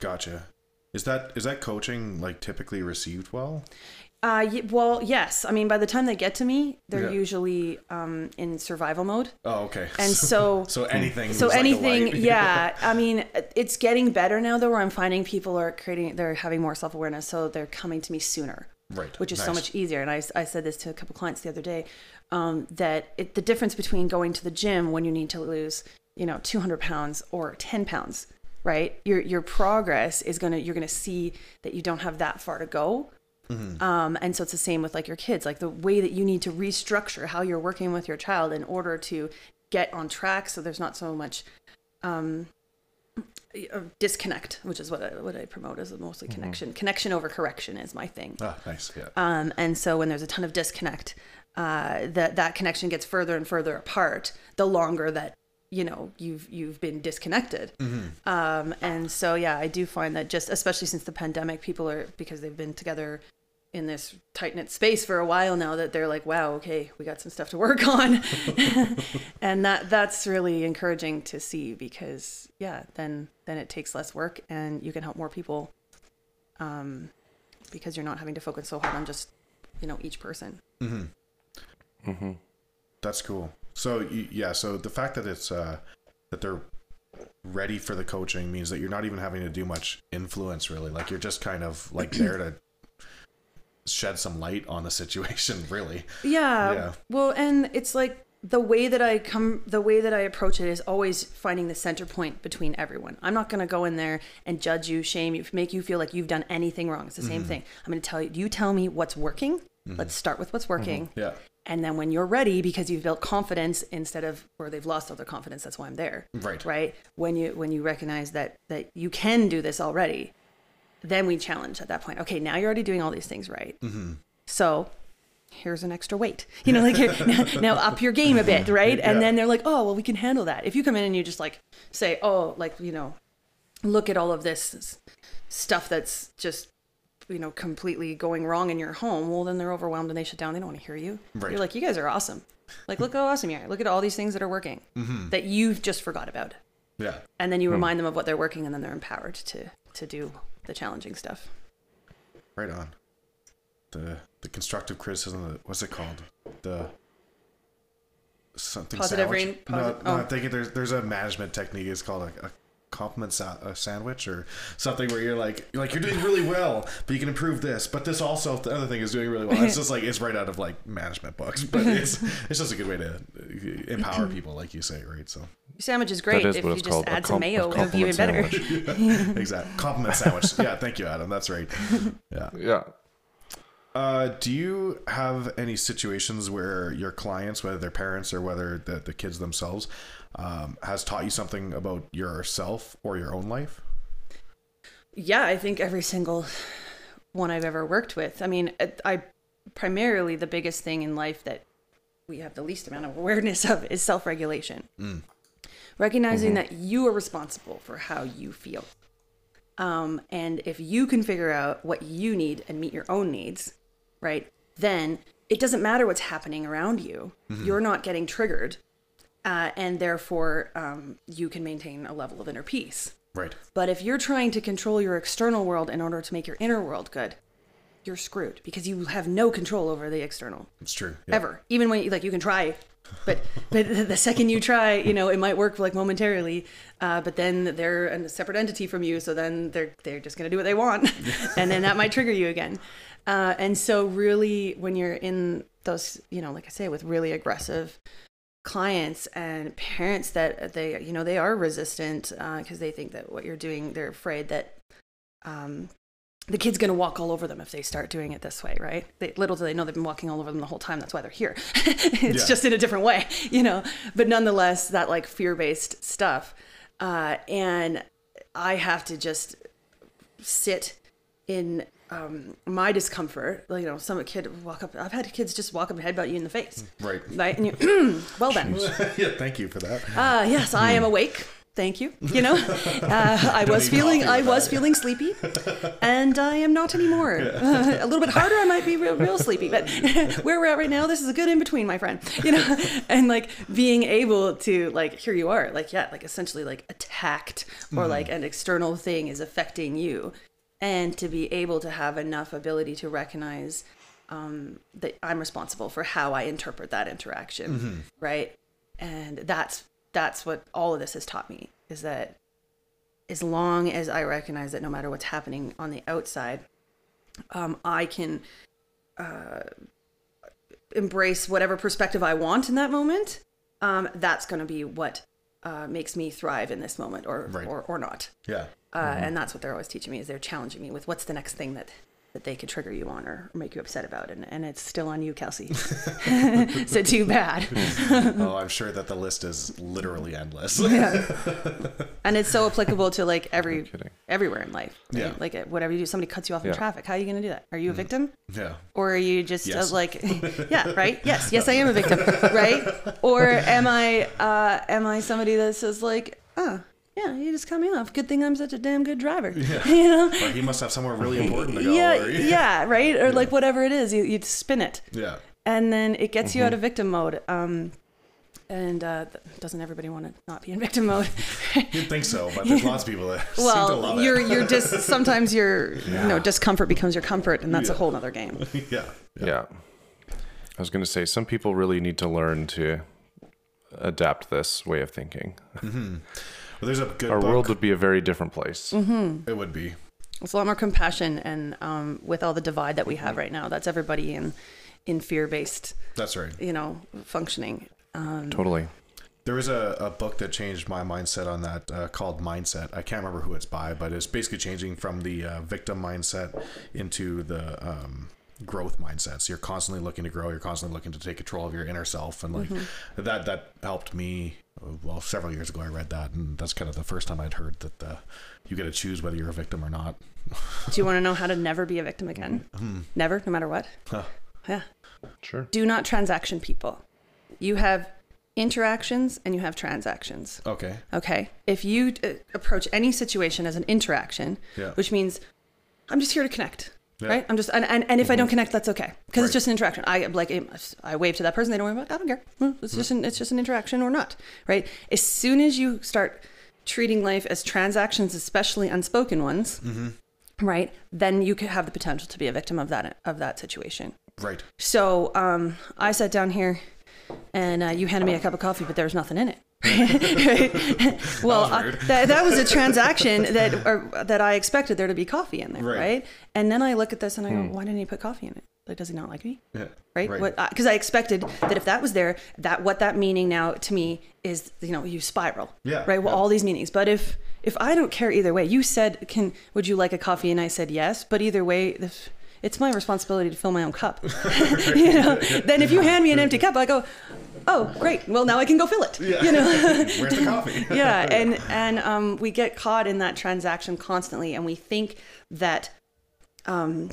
Gotcha. Is that is that coaching like typically received well? Uh, y- well, yes. I mean, by the time they get to me, they're Yeah. usually um, in survival mode. Oh, okay. And so- so anything. So like anything, light. yeah. I mean, it's getting better now though, where I'm finding people are creating, they're having more self awareness, so they're coming to me sooner, right. which is so much easier. And I, I said this to a couple clients the other day, um, that it, the difference between going to the gym when you need to lose, you know, 200 pounds or 10 pounds, right? Your your progress is gonna, you're gonna see that you don't have that far to go. Mm-hmm. Um, and so it's the same with like your kids, like the way that you need to restructure how you're working with your child in order to get on track. So there's not so much um, uh, disconnect, which is what I, what I promote as mostly connection. Connection over correction is my thing. Ah, nice. Yeah. Um, and so when there's a ton of disconnect, uh, that that connection gets further and further apart. The longer that you know you've you've been disconnected. Um, and so yeah, I do find that just especially since the pandemic, people are because they've been together in this tight knit space for a while now that they're like, wow, okay, we got some stuff to work on, and that that's really encouraging to see because yeah, then then it takes less work and you can help more people, um, because you're not having to focus so hard on just you know each person. Mhm. Mhm. That's cool. So yeah, so the fact that it's uh that they're ready for the coaching means that you're not even having to do much influence really. Like you're just kind of like there to shed some light on the situation, really. Yeah. Yeah. Well, and it's like the way that I come, the way that I approach it is always finding the center point between everyone. I'm not going to go in there and judge you, shame you, make you feel like you've done anything wrong. It's the same mm-hmm. thing. I'm going to tell you, you tell me what's working. Mm-hmm. Let's start with what's mm-hmm. working. Yeah. And then when you're ready, because you've built confidence instead of where they've lost all their confidence, that's why I'm there. Right. Right. When you when you recognize that that you can do this already, then we challenge at that point. Okay, now you're already doing all these things right. Mm-hmm. So here's an extra weight. You know, like now, now up your game a bit, right? And Yeah. then they're like, oh, well, we can handle that. If you come in and you just like say, oh, like you know, look at all of this stuff that's just you know completely going wrong in your home well then they're overwhelmed and they shut down they don't want to hear you Right. you're like you guys are awesome like look how awesome you are look at all these things that are working Mm-hmm. that you've just forgot about Yeah. and then you remind them of what they're working and then they're empowered to to do the challenging stuff Right on. The the constructive criticism. the- What's it called? The something Positive sandwich? no, posi- no, oh. I'm thinking there's there's a management technique. It's called a, a compliment sa- a sandwich or something where you're like you're like you're doing really well, but you can improve this. But this also the other thing is doing really well. It's just like it's right out of like management books, but it's it's just a good way to uh, empower people, like you say, right? So sandwich is great is if you just called, a add some mayo a it'll be even better compliment exactly compliment sandwich. Yeah, thank you, Adam. That's right. Yeah. Yeah. Uh, do you have any situations where your clients, whether they're parents or whether the, the kids themselves, um, has taught you something about yourself or your own life? yeah i think every single one i've ever worked with. I mean i primarily the biggest thing in life that we have the least amount of awareness of is self-regulation. Recognizing that you are responsible for how you feel. Um, and if you can figure out what you need and meet your own needs right then it doesn't matter what's happening around you. You're not getting triggered uh, and therefore um, you can maintain a level of inner peace Right. but if you're trying to control your external world in order to make your inner world good, you're screwed because you have no control over the external It's true. Yeah. ever. Even when you, like you can try, but but the second you try, you know it might work like momentarily, uh, but then they're a separate entity from you, so then they're they're just gonna do what they want, and then that might trigger you again. Uh, and so really, when you're in those, you know, like I say, with really aggressive clients and parents that they you know they are resistant because they think that what you're doing they're afraid that um, the kid's going to walk all over them if they start doing it this way right? They, little do they know they've been walking all over them the whole time that's why they're here. It's Yeah. just in a different way you know? But nonetheless that like fear-based stuff uh, and i have to just sit in um, my discomfort like, you know some kid walk up i've had kids just walk up and headbutt you in the face Right. right and you well then yeah. Thank you for that. uh, yes, I am awake. thank you. You know, uh, I was feeling, I was that. feeling sleepy, and I am not anymore. a little bit harder, I might be real, real sleepy, but where we're at right now, this is a good in between, my friend. You know, and like being able to like, here you are, like yeah, like essentially like attacked or Mm-hmm. like an external thing is affecting you, and to be able to have enough ability to recognize um, that I'm responsible for how I interpret that interaction, Mm-hmm. right? And that's that's what all of this has taught me is that as long as I recognize that no matter what's happening on the outside, um, I can uh, embrace whatever perspective I want in that moment. Um, that's going to be what uh, makes me thrive in this moment, or Right. or, or not. Yeah. Uh, And that's what they're always teaching me is they're challenging me with what's the next thing that that they could trigger you on or, or make you upset about, and, and it's still on you, Kelsey. so too bad. oh, I'm sure that the list is literally endless. yeah. and it's so applicable to like every everywhere in life. right? Yeah. Like whatever you do, somebody cuts you off in traffic. How are you going to do that? Are you a victim? yeah. Or are you just uh, Yes. like, yeah, right? Yes, yes, I am a victim, right? Or am I, uh, am I somebody that says like, oh, yeah, you just cut me off. Good thing I'm such a damn good driver. Yeah. you know? Or he must have somewhere really important to go. Yeah, or- yeah, right? Or like whatever it is, you, you spin it. Yeah. and then it gets you Mm-hmm. out of victim mode. Um, and uh, doesn't everybody want to not be in victim mode? You'd think so, but there's lots of people that seem to well, love you're it. you're just sometimes your you know discomfort becomes your comfort, and that's a whole other game. yeah. Yeah. I was going to say, some people really need to learn to adapt this way of thinking. Well, there's a good Our book. world would be a very different place. Mm-hmm. it would be. It's a lot more compassion, and um, with all the divide that we have right now, that's everybody in in fear based That's right. you know functioning. Um, Totally. There was a, a book that changed my mindset on that uh, called Mindset. I can't remember who it's by, but it's basically changing from the uh, victim mindset into the um, growth mindset. So you're constantly looking to grow. You're constantly looking to take control of your inner self, and like that that helped me. Well, several years ago, I read that, and that's kind of the first time I'd heard that uh, you get to choose whether you're a victim or not. do you want to know how to never be a victim again? Never, no matter what. Huh. Yeah. Sure. Do not transaction people. You have interactions and you have transactions. Okay. Okay. If you uh, approach any situation as an interaction, Yeah. which means I'm just here to connect. Yeah. Mm-hmm. Right. I'm just, and, and, and if I don't connect, that's okay because Right. it's just an interaction. I like, I wave to that person. They don't worry about. I don't care. It's just, an, it's just an interaction or not. Right. As soon as you start treating life as transactions, especially unspoken ones, Mm-hmm. right, then you could have the potential to be a victim of that of that situation. Right. So um, I sat down here, and uh, you handed me a cup of coffee, but there was nothing in it. Well, That was uh, that, that was a transaction that or, that I expected there to be coffee in there, Right. right? And then I look at this and I go, why didn't he put coffee in it? Like, does he not like me? Yeah. Right? Right. Because I expected that if that was there, that what that meaning now to me is, you know, you spiral. Yeah, Right. Well, yeah. all these meanings, but if if I don't care either way, you said, "Can would you like a coffee?" And I said yes, but either way, if, it's my responsibility to fill my own cup. you know. Then if you hand me an empty cup, I go, "Oh, great. Well, now I can go fill it." Yeah. You know. Where's the coffee? yeah, and and um, we get caught in that transaction constantly, and we think that um,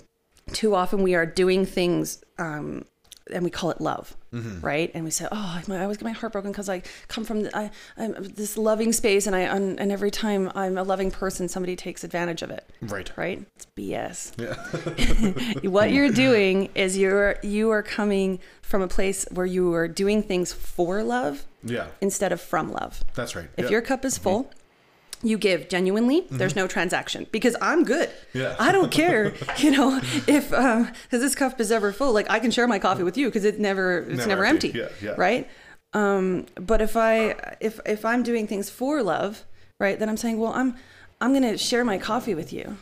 too often we are doing things, um, and we call it love, mm-hmm. right? And we say, "Oh, my, I always get my heart broken because I come from the, I, I'm this loving space, and I and, and every time I'm a loving person, somebody takes advantage of it." Right. Right? It's BS Yeah. what you're doing is you're you are coming from a place where you are doing things for love Yeah. instead of from love. That's right. If yeah. your cup is mm-hmm. full, you give genuinely. There's no transaction because I'm good. Yeah. I don't care, you know, if um this cup is ever full. Like I can share my coffee with you because it never it's Never never, empty. empty. Yeah, yeah. Right. Um, but if I if if I'm doing things for love, right, then I'm saying, well, I'm I'm gonna share my coffee with you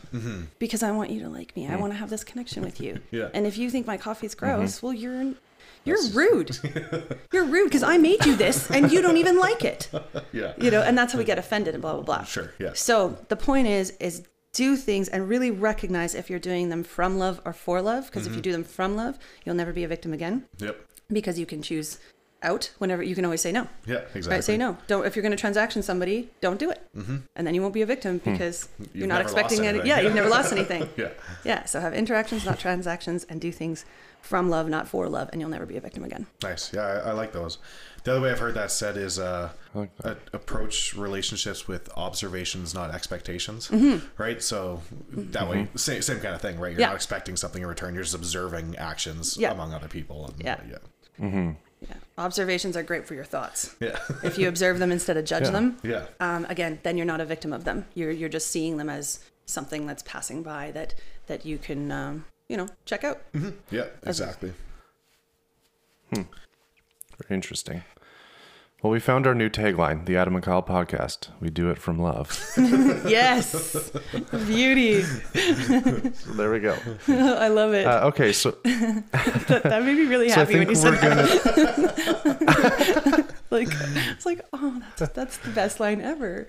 because I want you to like me. I want to have this connection with you. Mm-hmm. Yeah. And if you think my coffee's gross, well, you're you're rude. you're rude because I made you this and you don't even like it yeah. you know and that's how we get offended and blah blah blah Sure, yeah. so the point is is do things and really recognize if you're doing them from love or for love because Mm-hmm. if you do them from love you'll never be a victim again Yep. because you can choose out whenever you can always say no Yeah. Exactly. right say no don't if you're going to transaction somebody don't do it mm-hmm. and then you won't be a victim because you're not expecting it anything. yeah you've never lost anything Yeah. yeah so have interactions not transactions and do things from love, not for love, and you'll never be a victim again. Nice. Yeah, I, I like those. The other way I've heard that said is uh, I like a, approach relationships with observations, not expectations. Right. So that way, same, same kind of thing, right? You're Mm-hmm. Yeah. not expecting something in return. You're just observing actions Yeah. among other people. And, Yeah. Yeah. Yeah. Observations are great for your thoughts. Yeah. If you observe them instead of judge Yeah. them, yeah. um, again, then you're not a victim of them. You're you're just seeing them as something that's passing by that that you can um, you know check out. Yeah. Exactly. Very interesting. Well, we found our new tagline, the Adam and Kyle podcast. We do it from love. yes, beauty. So there we go. I love it. Uh, okay, so that, that made me really so happy when you said we're that. gonna. Like it's like oh that's that's the best line ever.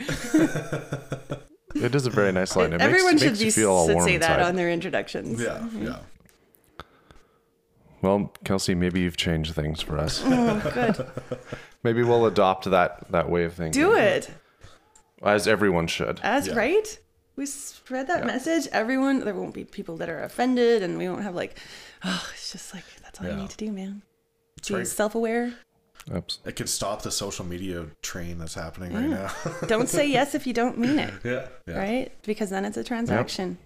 It is a very nice line. It Everyone makes, should makes be you feel all should warm say that inside. on their introductions. Yeah. Mm-hmm. Yeah. Well, Kelsey, maybe you've changed things for us. Oh, good. Maybe we'll adopt that that way of thinking. Do it. as everyone should. As Yeah. right? We spread that Yeah. message. Everyone, there won't be people that are offended, and we won't have like, oh, it's just like that's all you need to do, man. Be right. self-aware. Oops. It could stop the social media train that's happening right mm. now. Don't say yes if you don't mean it, yeah. Yeah. right? Because then it's a transaction.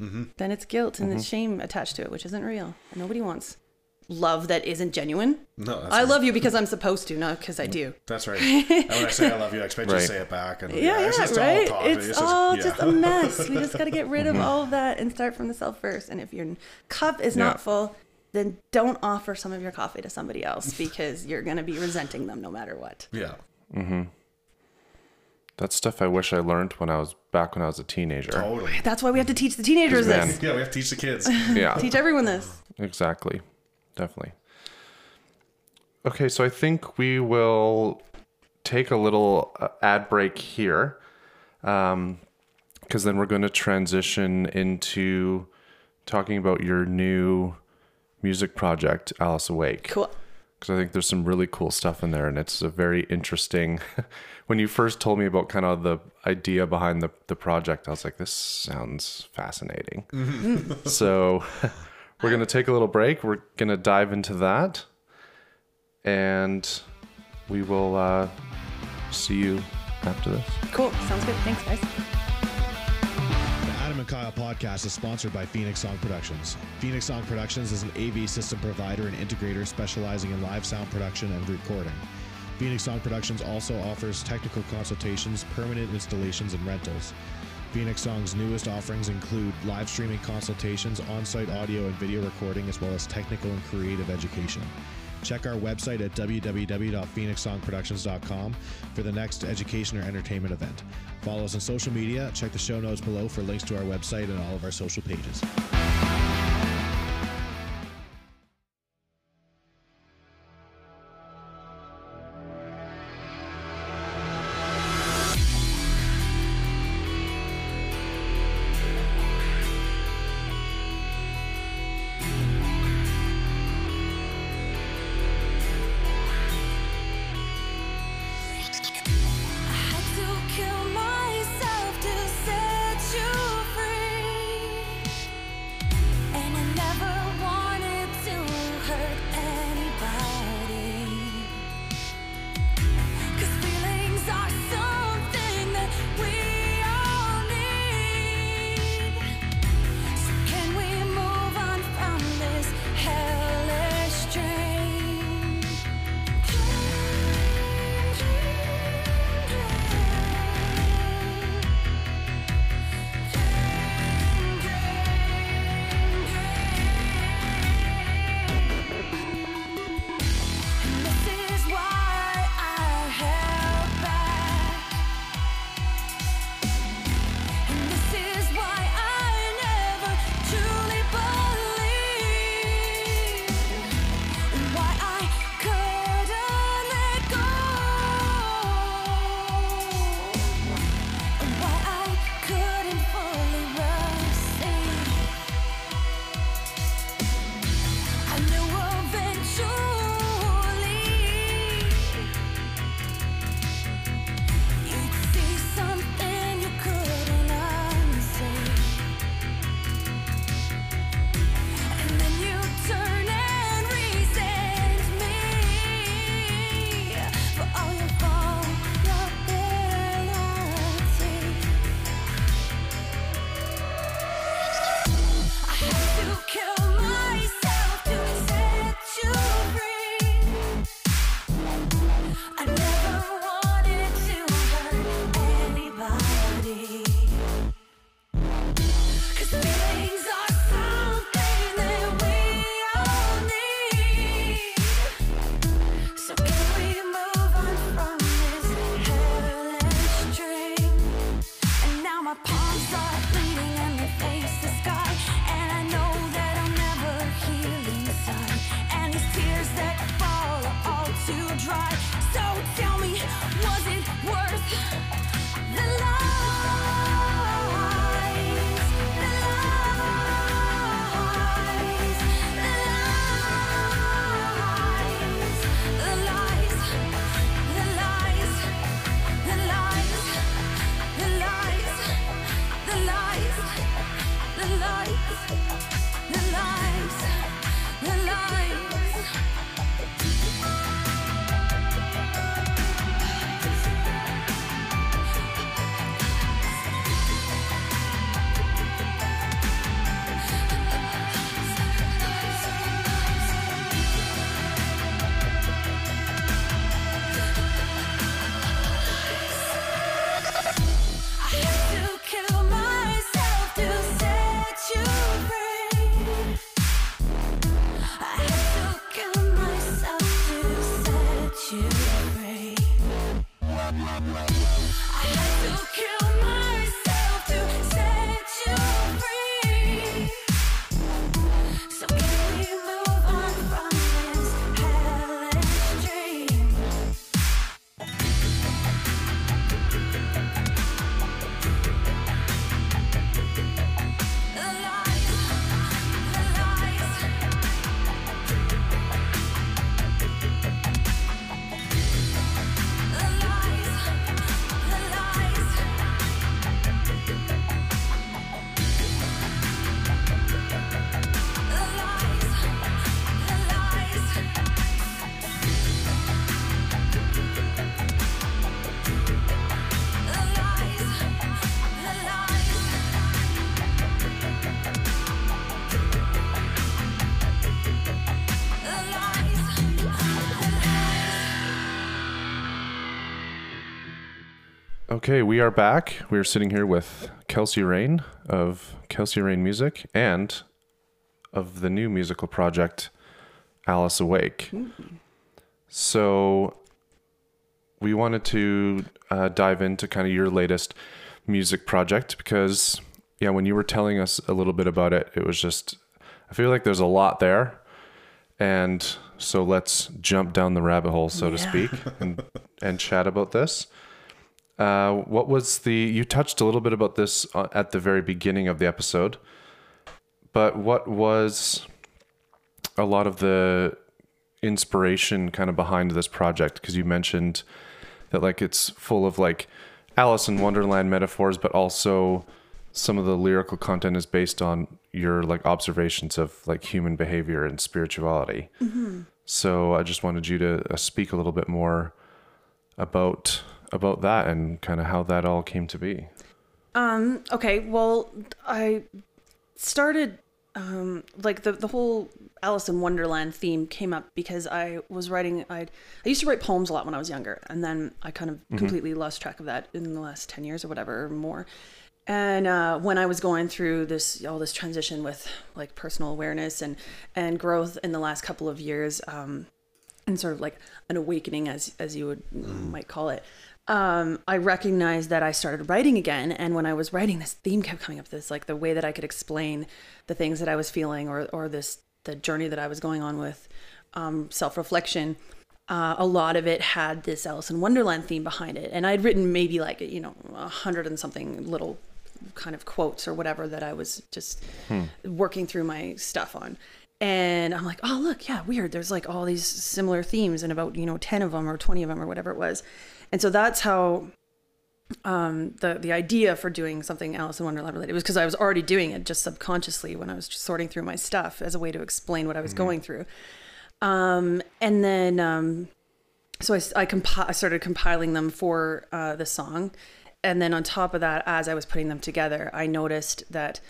Mm-hmm. Then it's guilt and it's mm-hmm. shame attached to it, which isn't real. And nobody wants love that isn't genuine. No, that's I right. love you because I'm supposed to, not because I do. That's right. and when I say I love you, I expect you to say it back. And Yeah, it's yeah, just all right. talk. It's, just- all yeah. just a mess. We just got to get rid of mm-hmm. all of that and start from the self first. And if your cup is Yeah. not full, then don't offer some of your coffee to somebody else because you're going to be resenting them no matter what. yeah. That's stuff I wish I learned when I was back when I was a teenager. Totally. That's why we have to teach the teenagers Man. this. Yeah, we have to teach the kids. Yeah. Teach everyone this. Exactly. Definitely. Okay, so I think we will take a little uh, ad break here. Um, because then we're going to transition into talking about your new music project, Alice Awake. Cool. because I think there's some really cool stuff in there, and it's a very interesting. when you first told me about kind of the idea behind the the project, I was like, "This sounds fascinating." so, we're gonna take a little break. We're gonna dive into that, and we will uh, see you after this. Cool. Sounds good. Thanks, guys. The Kyle podcast is sponsored by Phoenix Song Productions. Phoenix Song Productions is an AV system provider and integrator specializing in live sound production and recording. Phoenix Song Productions also offers technical consultations, permanent installations, and rentals. Phoenix Song's newest offerings include live streaming consultations, on site audio and video recording, as well as technical and creative education. Check our website at www.phoenixsongproductions.com for the next education or entertainment event. Follow us on social media. Check the show notes below for links to our website and all of our social pages. Okay, we are back. We are sitting here with Kelsey Raine of Kelsey Raine Music and of the new musical project Alice Awake. So we wanted to uh, dive into kind of your latest music project because, yeah, when you were telling us a little bit about it, it was just, I feel like there's a lot there. And so let's jump down the rabbit hole, so to speak, and, and chat about this. Uh, what was the? You touched a little bit about this uh, at the very beginning of the episode, but what was a lot of the inspiration kind of behind this project? Because you mentioned that like it's full of like Alice in Wonderland metaphors, but also some of the lyrical content is based on your like observations of like human behavior and spirituality. So I just wanted you to uh, speak a little bit more about about that and kind of how that all came to be. Um, okay, well, I started um like the the whole Alice in Wonderland theme came up because I was writing I I used to write poems a lot when I was younger and then I kind of completely lost track of that in the last 10 years or whatever or more. And uh, when I was going through this all this transition with like personal awareness and and growth in the last couple of years um and sort of like an awakening as as you would might call it um i recognized that i started writing again and when i was writing this theme kept coming up this like the way that i could explain the things that i was feeling or or this the journey that i was going on with um self-reflection uh, a lot of it had this alice in wonderland theme behind it. And i'd written maybe like you know a hundred and something little kind of quotes or whatever that i was just working through my stuff on. And I'm like, oh look, yeah, weird. There's like all these similar themes, and about you know ten of them or twenty of them or whatever it was, and so that's how um, the the idea for doing something Alice in Wonderland related. Was because I was already doing it just subconsciously when I was just sorting through my stuff as a way to explain what I was going through, um, and then um, so I, I, compi- I started compiling them for uh, the song, and then on top of that, as I was putting them together, I noticed that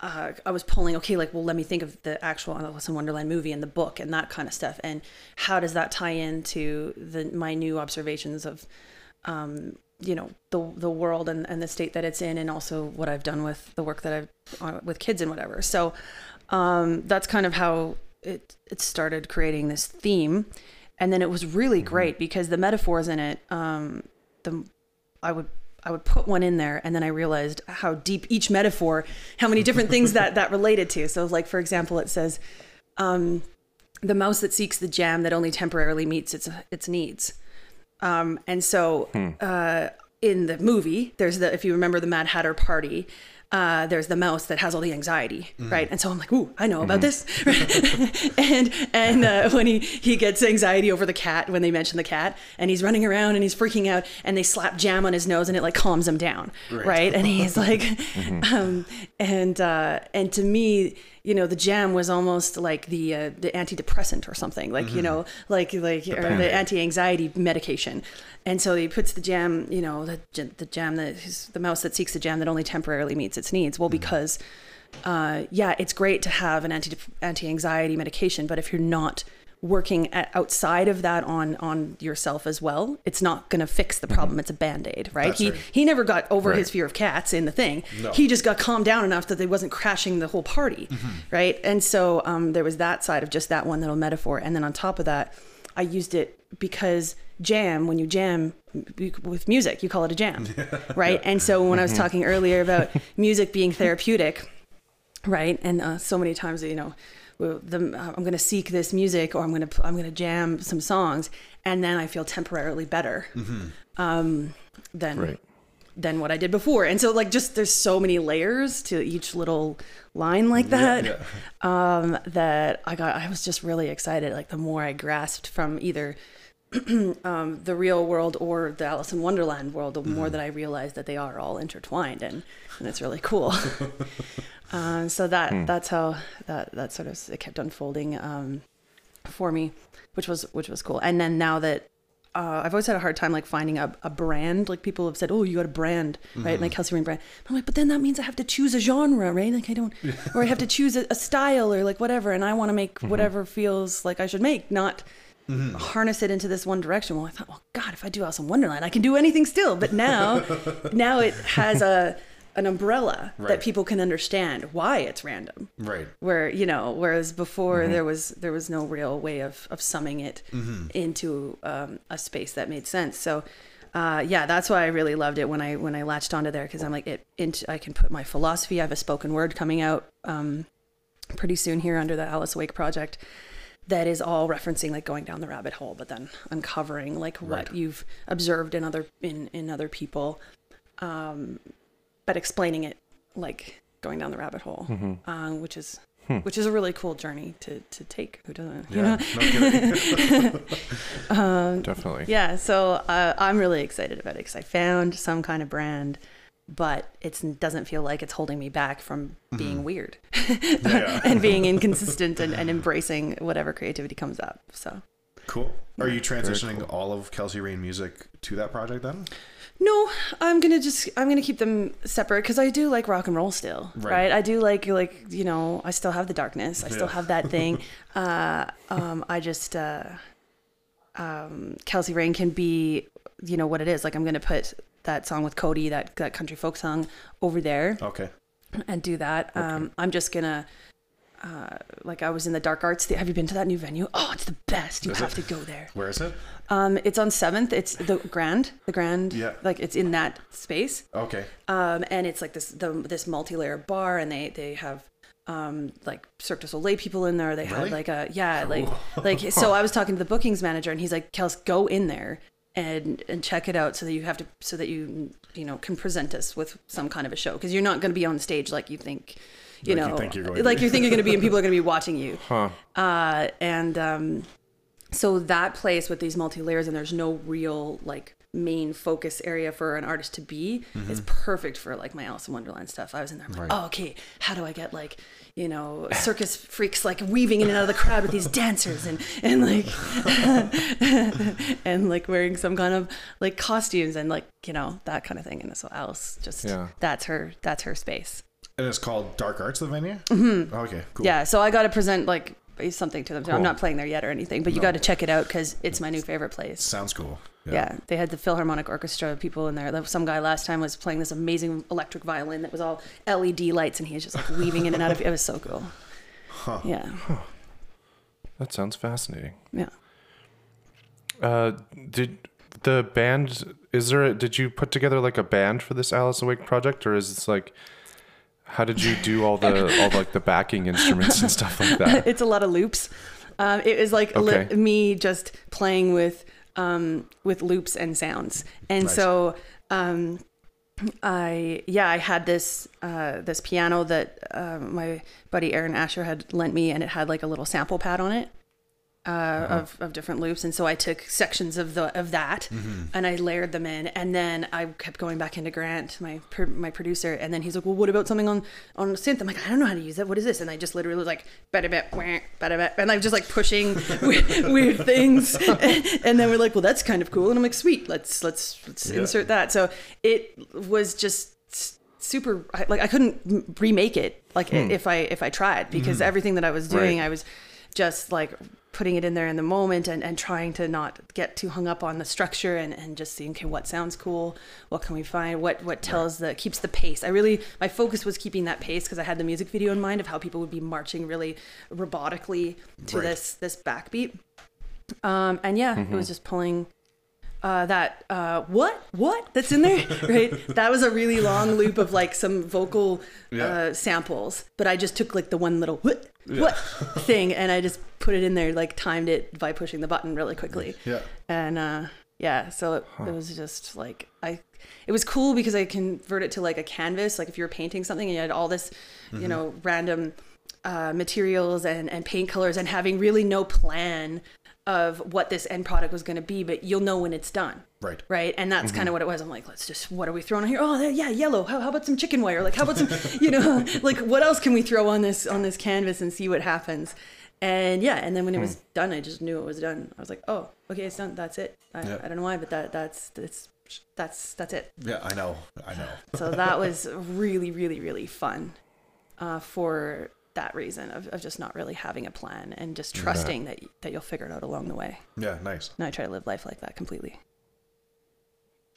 uh, I was pulling, okay, like, well, let me think of the actual Alice in Wonderland movie and the book and that kind of stuff. And how does that tie into the, my new observations of, um, you know, the, the world and, and the state that it's in and also what I've done with the work that I've uh, with kids and whatever. So, um, that's kind of how it, it started creating this theme. And then it was really great because the metaphors in it, um, the, I would I would put one in there and then I realized how deep each metaphor, how many different things that that related to. So like for example, it says, um, the mouse that seeks the jam that only temporarily meets its its needs. Um, and so uh, in the movie, there's the if you remember the Mad Hatter party, uh, there's the mouse that has all the anxiety, right? And so I'm like, ooh, I know about this. and and uh, when he he gets anxiety over the cat when they mention the cat, and he's running around and he's freaking out, and they slap jam on his nose and it like calms him down, right? And he's like, um, and uh, and to me, you know, the jam was almost like the uh, the antidepressant or something, like you know, like like or the anti-anxiety medication. And so he puts the jam, you know, the the jam that the mouse that seeks the jam that only temporarily meets its needs. Well, because uh, yeah, it's great to have an anti anti anxiety medication, but if you're not working at, outside of that on on yourself as well, it's not going to fix the problem. It's a band aid, right? That's he right. he never got over Right. his fear of cats in the thing. No. He just got calmed down enough that they wasn't crashing the whole party, right? And so um, there was that side of just that one little metaphor, and then on top of that, I used it because jam when you jam with music you call it a jam right and so when i was talking earlier about music being therapeutic right and uh, so many times you know the, uh, i'm going to seek this music or i'm going to i'm going to jam some songs and then i feel temporarily better um, than Right. than what i did before. And so like just there's so many layers to each little line like that um, that i got i was just really excited like the more i grasped from either um, the real world or the Alice in Wonderland world, the more that I realized that they are all intertwined, and, and it's really cool. uh, so that that's how that that sort of it kept unfolding um, for me, which was which was cool. And then now that uh, I've always had a hard time like finding a, a brand. Like people have said, "Oh, you got a brand, right?" Like Kelsey Raine brand. I'm like, but then that means I have to choose a genre, right? Like I don't, or I have to choose a, a style or like whatever. And I want to make whatever feels like I should make, not harness it into this one direction. Well, I thought, well, God, if I do Alice in Wonderland, I can do anything still. But now, now it has a an umbrella Right. that people can understand why it's random Right. where you know whereas before there was there was no real way of of summing it Mm-hmm. into um, a space that made sense so uh, yeah that's why i really loved it when i when i latched onto there because i'm like it into, i can put my philosophy i have a spoken word coming out um, pretty soon here under the Alice Awake project that is all referencing like going down the rabbit hole but then uncovering like what Right. you've observed in other in in other people um, but explaining it like going down the rabbit hole, uh, which is which is a really cool journey to to take. Who doesn't? You Yeah. know? No kidding. Definitely. Yeah. So uh, I'm really excited about it because I found some kind of brand, but it doesn't feel like it's holding me back from being weird and being inconsistent and, and embracing whatever creativity comes up. So. Cool. Are you transitioning all of Kelsey Raine music to that project then? No, I'm gonna just I'm gonna keep them separate because I do like rock and roll still, Right. right. I do like like you know I still have the darkness, I still have that thing. uh, um, I just uh, um, Kelsey Raine can be you know what it is. Like I'm gonna put that song with Cody, that that country folk song, over there Okay. and do that. Um, I'm just gonna. Uh, like I was in the dark arts. The- Have you been to that new venue? Oh, it's the best. You Is have it? to go there. Where is it? Um, it's on Seventh. It's the Grand, the Grand. Yeah. Like it's in that space Okay. um, and it's like this the, this multi-layer bar and they they have um like Cirque du Soleil people in there they Really? have like a yeah like like so I was talking to the bookings manager and he's like Kels go in there and and check it out so that you have to so that you you know can present us with some kind of a show because you're not going to be on stage like you think you Like you know think you're going like be. you think you're going to be and people are going to be watching you Huh. uh, and um, so that place with these multi layers and there's no real like main focus area for an artist to be is perfect for like my Alice in Wonderland stuff. I was in there, I'm like, Right. oh, okay, how do I get like, you know, circus freaks like weaving in and out of the crowd with these dancers and and like and like wearing some kind of like costumes and like you know that kind of thing. And so Alice just Yeah. that's her that's her space. And it's called Dark Arts, the venue? Mm-hmm. Okay, cool. Yeah, so I got to present like something to them. So I'm not playing there yet or anything, but you got to check it out because it's my new favorite place. Sounds cool. Yeah. they had the Philharmonic Orchestra people in there. Some guy last time was playing this amazing electric violin that was all LED lights, and he was just like weaving in and out of it. It was so cool. Huh. Yeah, That sounds fascinating. yeah. Uh, did the band? Is there? A, did you put together like a band for this Alice Awake project, or is this like? How did you do all the all like the backing instruments and stuff like that? it's a lot of loops. Um, it was like li- me just playing with um, with loops and sounds, and Nice. so um, I yeah I had this uh, this piano that uh, my buddy Aaron Asher had lent me, and it had like a little sample pad on it. Uh, uh-huh. of, of different loops. And so I took sections of the of that mm-hmm. and I layered them in. And then I kept going back into Grant my pr- my producer. And then he's like well what about something on on synth? I'm like I don't know how to use that what is this? And I just literally was like bada bit bada bit. And I'm just like pushing weird, weird things. And then we're like well that's kind of cool. And I'm like sweet. Let's let's let's Yeah. insert that. So it was just super like I couldn't remake it like hmm. if I if I tried because hmm. everything that I was doing Right. I was just like putting it in there in the moment and, and trying to not get too hung up on the structure and, and just seeing okay what sounds cool what can we find what what tells the keeps the pace i really my focus was keeping that pace because i had the music video in mind of how people would be marching really robotically to Right. this this backbeat um and yeah it was just pulling uh, that uh, what what that's in there, right? That was a really long loop of like some vocal Yeah. uh, samples, but I just took like the one little what what thing and I just put it in there, like timed it by pushing the button really quickly. Yeah. and uh yeah so it, it was just like i it was cool because i convert it to like a canvas like if you were painting something and you had all this you know random uh, materials and and paint colors and having really no plan of what this end product was going to be but you'll know when it's done. Right. right? And that's kind of what it was. I'm like let's just what are we throwing on here? Oh yeah yellow. How, how about some chicken wire? Like how about some you know like what else can we throw on this on this canvas and see what happens? And yeah and then when it was done i just knew it was done. I was like oh okay it's done. That's it. I, Yeah. I don't know why but that that's that's that's that's it. Yeah, I know. I know. so that was really really really fun uh, for that reason of, of just not really having a plan and just trusting that that you'll figure it out along the way Yeah, nice. and i try to live life like that completely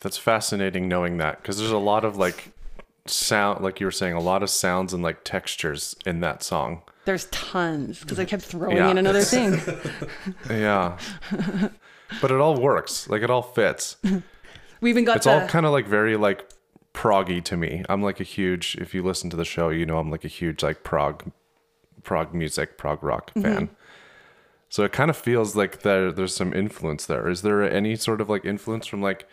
That's fascinating knowing that because there's a lot of like sound, like you were saying, a lot of sounds and like textures in that song. there's tons because i kept throwing Yeah. in another thing Yeah. but it all works. Like it all fits. we even got It's the all kind of like very like proggy to me. I'm like a huge if you listen to the show, you know I'm like a huge like prog prog music, prog rock Mm-hmm. fan. So it kind of feels like there there's some influence there. Is there any sort of like influence from like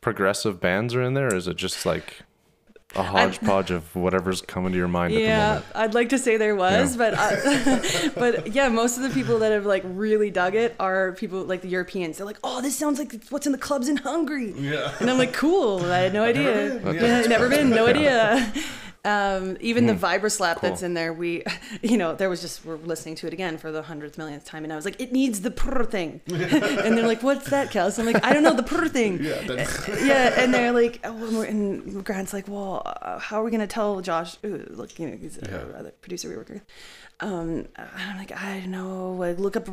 progressive bands are in there? Or is it just like a hodgepodge of whatever's coming to your mind at the Yeah, moment? I'd like to say there was, but I, but yeah, most of the people that have like really dug it are people like the Europeans. They're like, "Oh, this sounds like what's in the clubs in Hungary," Yeah. and I'm like, "Cool, I had no idea. been, Yeah, never been, no idea." Um, even Hmm. the vibra slap that's in there, we, you know, there was just we're listening to it again for the hundredth millionth time, and I was like, "It needs the purr thing," and they're like, "What's that, Kels?" I'm like, "I don't know, the purr thing." Yeah. Yeah, and they're like, oh, and Grant's like, well, uh, how are we gonna tell Josh? Ooh, look, you know, he's Yeah. uh, the producer we work with. Um, I'm like, I don't know, like look up,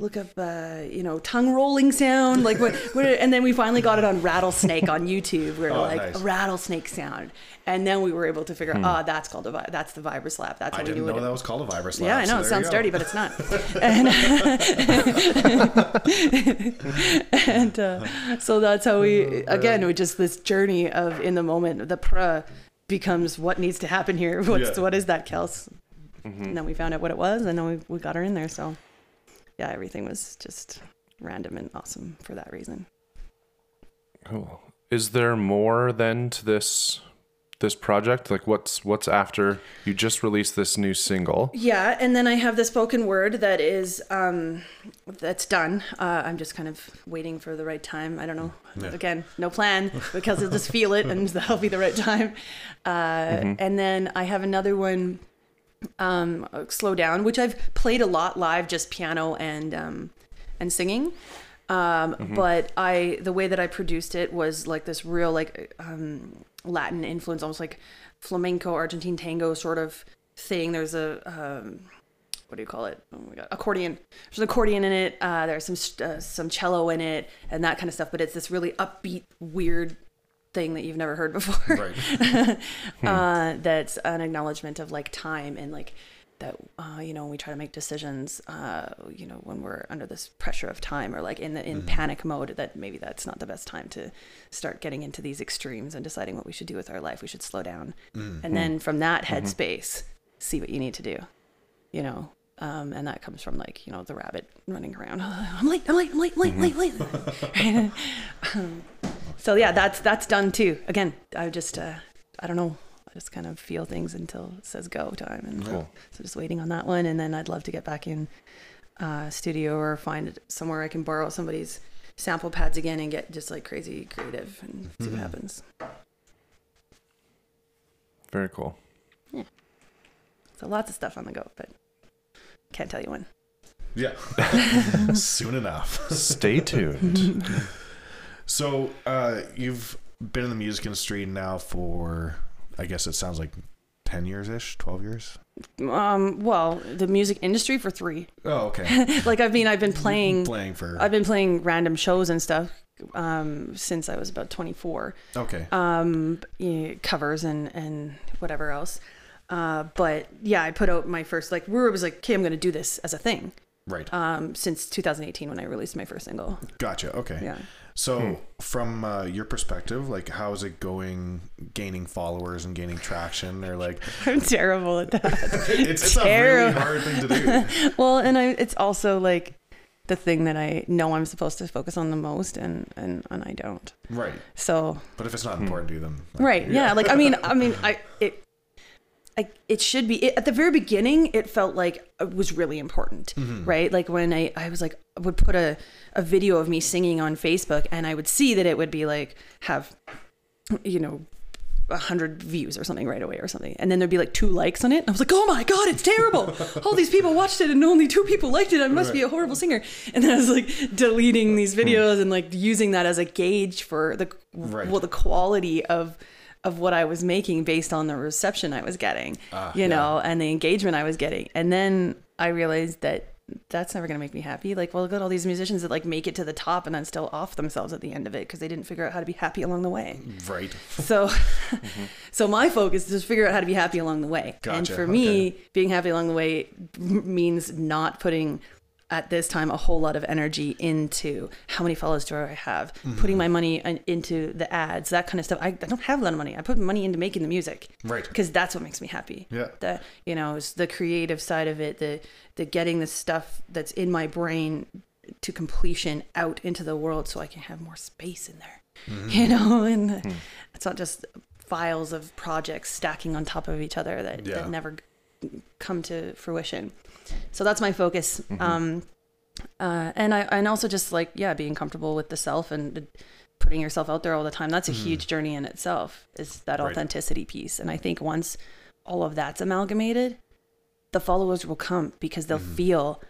look up, uh, you know, tongue rolling sound, like what, what? And then we finally got it on rattlesnake on YouTube. We were Oh, like nice. a rattlesnake sound, and then we were able to figure out, oh, that's called a, that's the vibra slap. That's I how we didn't knew know it. that was called a vibra slap. Yeah, I so know it sounds dirty, but it's not. And, and uh, so that's how we again we just this journey of in the moment the pra becomes what needs to happen here. What's Yeah. what is that, Kels? Mm-hmm. And then we found out what it was, and then we we got her in there. So yeah, everything was just random and awesome for that reason. Cool. Is there more then to this this project? Like what's what's after you just released this new single? Yeah, and then I have the spoken word that is um that's done. Uh, I'm just kind of waiting for the right time. I don't know. Yeah. Again, no plan because I'll just feel it and that'll be the right time. Uh, And then I have another one, um, slow down, which I've played a lot live, just piano and um, and singing. Um, But I the way that I produced it was like this real like um, Latin influence, almost like flamenco, Argentine tango sort of thing. There's a um, what do you call it? Oh my god, accordion. There's an accordion in it. Uh, there's some uh, some cello in it and that kind of stuff. But it's this really upbeat, weird thing that you've never heard before. Right. uh, that's an acknowledgement of like time and like that uh, you know when we try to make decisions uh, you know when we're under this pressure of time or like in the in panic mode that maybe that's not the best time to start getting into these extremes and deciding what we should do with our life. We should slow down. And then from that headspace see what you need to do you know? Um, and that comes from like you know the rabbit running around. I'm late i'm late i'm late late late late Um, so yeah that's that's done too again i just uh, i don't know i just kind of feel things until it says go time and Cool. so just waiting on that one and then i'd love to get back in uh, studio or find somewhere i can borrow somebody's sample pads again and get just like crazy creative and see what happens Very cool. Yeah. So lots of stuff on the go but can't tell you when Yeah. Soon enough. Stay tuned. So uh, you've been in the music industry now for, I guess it sounds like ten years ish, twelve years. um well the music industry for three Oh, okay. like i mean i've been playing Playing for. I've been playing random shows and stuff um, since I was about 24. okay. Um, yeah, covers and and whatever else. Uh, but yeah, I put out my first like Rura was like, "Okay, I'm going to do this as a thing." right. Um, since 2018 when I released my first single. gotcha. Okay. Yeah. So, from uh, your perspective, like, how is it going, gaining followers and gaining traction? Or like, I'm terrible at that. it's, it's a really hard thing to do. well, and I, it's also like the thing that I know I'm supposed to focus on the most, and and and I don't. right. So But if it's not important to you, then like, right, yeah. Like I mean, I mean, I it. I, it should be it, at the very beginning it felt like it was really important mm-hmm. right? Like when I, I was like I would put a, a video of me singing on facebook and i would see that it would be like have you know a hundred views or something right away or something. And then there'd be like two likes on it and i was like oh my god it's terrible! All these people watched it and only two people liked it i must be a horrible singer. And then i was like deleting these hmm. videos and like using that as a gauge for the Right. well the quality of of what I was making based on the reception I was getting, Ah, you yeah. know, and the engagement I was getting. And then I realized that that's never going to make me happy. Like, well, look at all these musicians that like make it to the top and then still off themselves at the end of it because they didn't figure out how to be happy along the way. Right. So, so my focus is to figure out how to be happy along the way. and Gotcha, for me, being happy along the way means not putting at this time a whole lot of energy into how many followers do I have, Mm-hmm. putting my money in- into the ads, that kind of stuff. I, I don't have a lot of money. I put money into making the music, Right. Because that's what makes me happy. Yeah. The you know is the creative side of it, the the getting the stuff that's in my brain to completion out into the world, so I can have more space in there. Mm-hmm. You know, and the, Hmm. it's not just files of projects stacking on top of each other that, Yeah. that never come to fruition. So that's my focus. Um, uh, and I and also just like yeah, being comfortable with the self and putting yourself out there all the time. That's a huge journey in itself. Is that Mm-hmm. Right. authenticity piece? And I think once all of that's amalgamated, the followers will come because they'll feel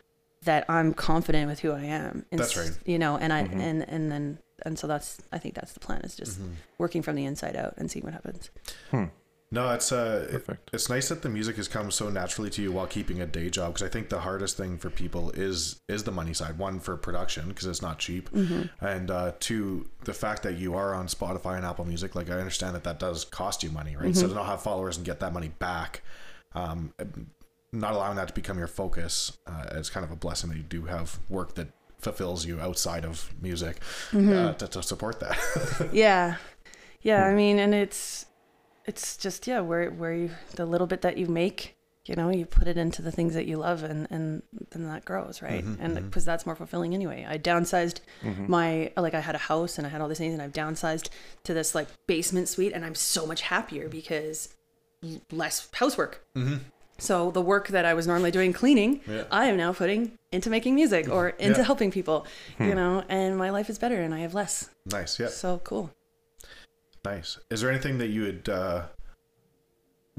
that I'm confident with who I am. And Mm-hmm. That's right. You know, and I and and then and so that's I think that's the plan is just Mm-hmm. working from the inside out and seeing what happens. No, it's uh, it- Perfect. it's nice that the music has come so naturally to you while keeping a day job because I think the hardest thing for people is is the money side. One for production because it's not cheap, and uh, two the fact that you are on Spotify and Apple Music. Like I understand that that does cost you money, right? So to not have followers and get that money back, um, not allowing that to become your focus uh, is kind of a blessing that you do have work that fulfills you outside of music uh, to, to support that. Yeah. Yeah, I mean, and it's it's just yeah, where where you the little bit that you make, you know, you put it into the things that you love and and then that grows, right? Mm-hmm, and mm-hmm. because that's more fulfilling anyway. I downsized mm-hmm. my like I had a house and I had all these things and I've downsized to this like basement suite and I'm so much happier because less housework. So the work that I was normally doing cleaning, Yeah. I am now putting into making music or into Yeah. helping people, hmm. you know, and my life is better and I have less. nice, yeah. So cool. Nice. Is there anything that you would uh,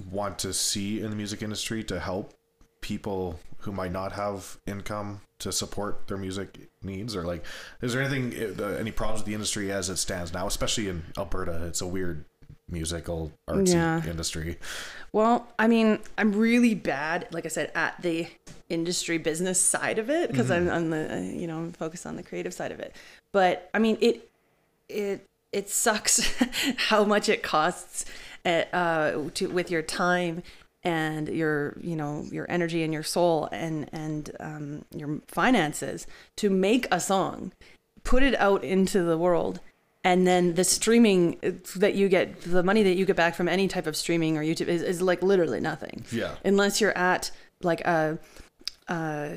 want to see in the music industry to help people who might not have income to support their music needs, or like, is there anything, uh, any problems with the industry as it stands now, especially in Alberta? It's a weird musical artsy Yeah. industry. Well, I mean, I'm really bad, like I said, at the industry business side of it because I'm on the, you know, I'm focused on the creative side of it. But I mean, it, it, it sucks how much it costs at, uh, to, with your time and your, you know, your energy and your soul and, and, um, your finances to make a song, put it out into the world and then the streaming that you get the money that you get back from any type of streaming or youtube is, is like literally nothing Yeah. unless you're at like a uh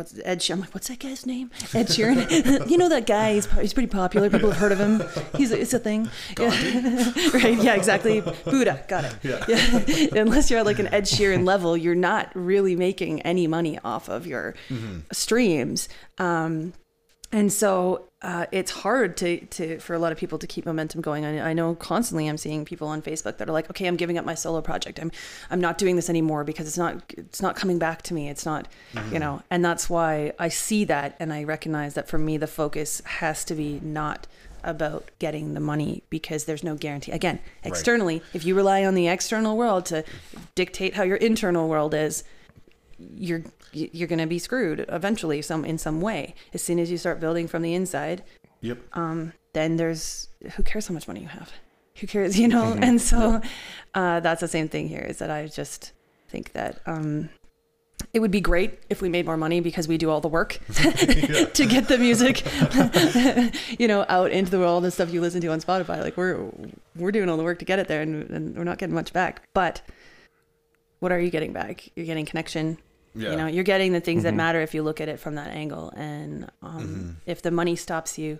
what's Ed Sheeran? I'm like, what's that guy's name? Ed Sheeran. you know that guy? He's, he's pretty popular. People have heard of him. He's it's a thing. Yeah. right? Yeah, exactly. Buddha. Got it. Yeah. Unless you're at like an Ed Sheeran level, you're not really making any money off of your streams. Um, and so uh, it's hard to, to for a lot of people to keep momentum going. I, I know constantly I'm seeing people on Facebook that are like, okay, I'm giving up my solo project. I'm I'm not doing this anymore because it's not it's not coming back to me. It's not, you know. And that's why I see that and I recognize that for me the focus has to be not about getting the money because there's no guarantee. Again, externally, if you rely on the external world to dictate how your internal world is, you're you're going to be screwed eventually some in some way as soon as you start building from the inside Yep. um then there's who cares how much money you have who cares you know and so uh that's the same thing here is that i just think that um it would be great if we made more money because we do all the work to get the music, you know, out into the world and stuff you listen to on Spotify. Like we're we're doing all the work to get it there, and, and we're not getting much back. But what are you getting back? You're getting connection. Yeah. You know, you're getting the things that Mhm. matter if you look at it from that angle. And um, Mm-hmm. if the money stops you,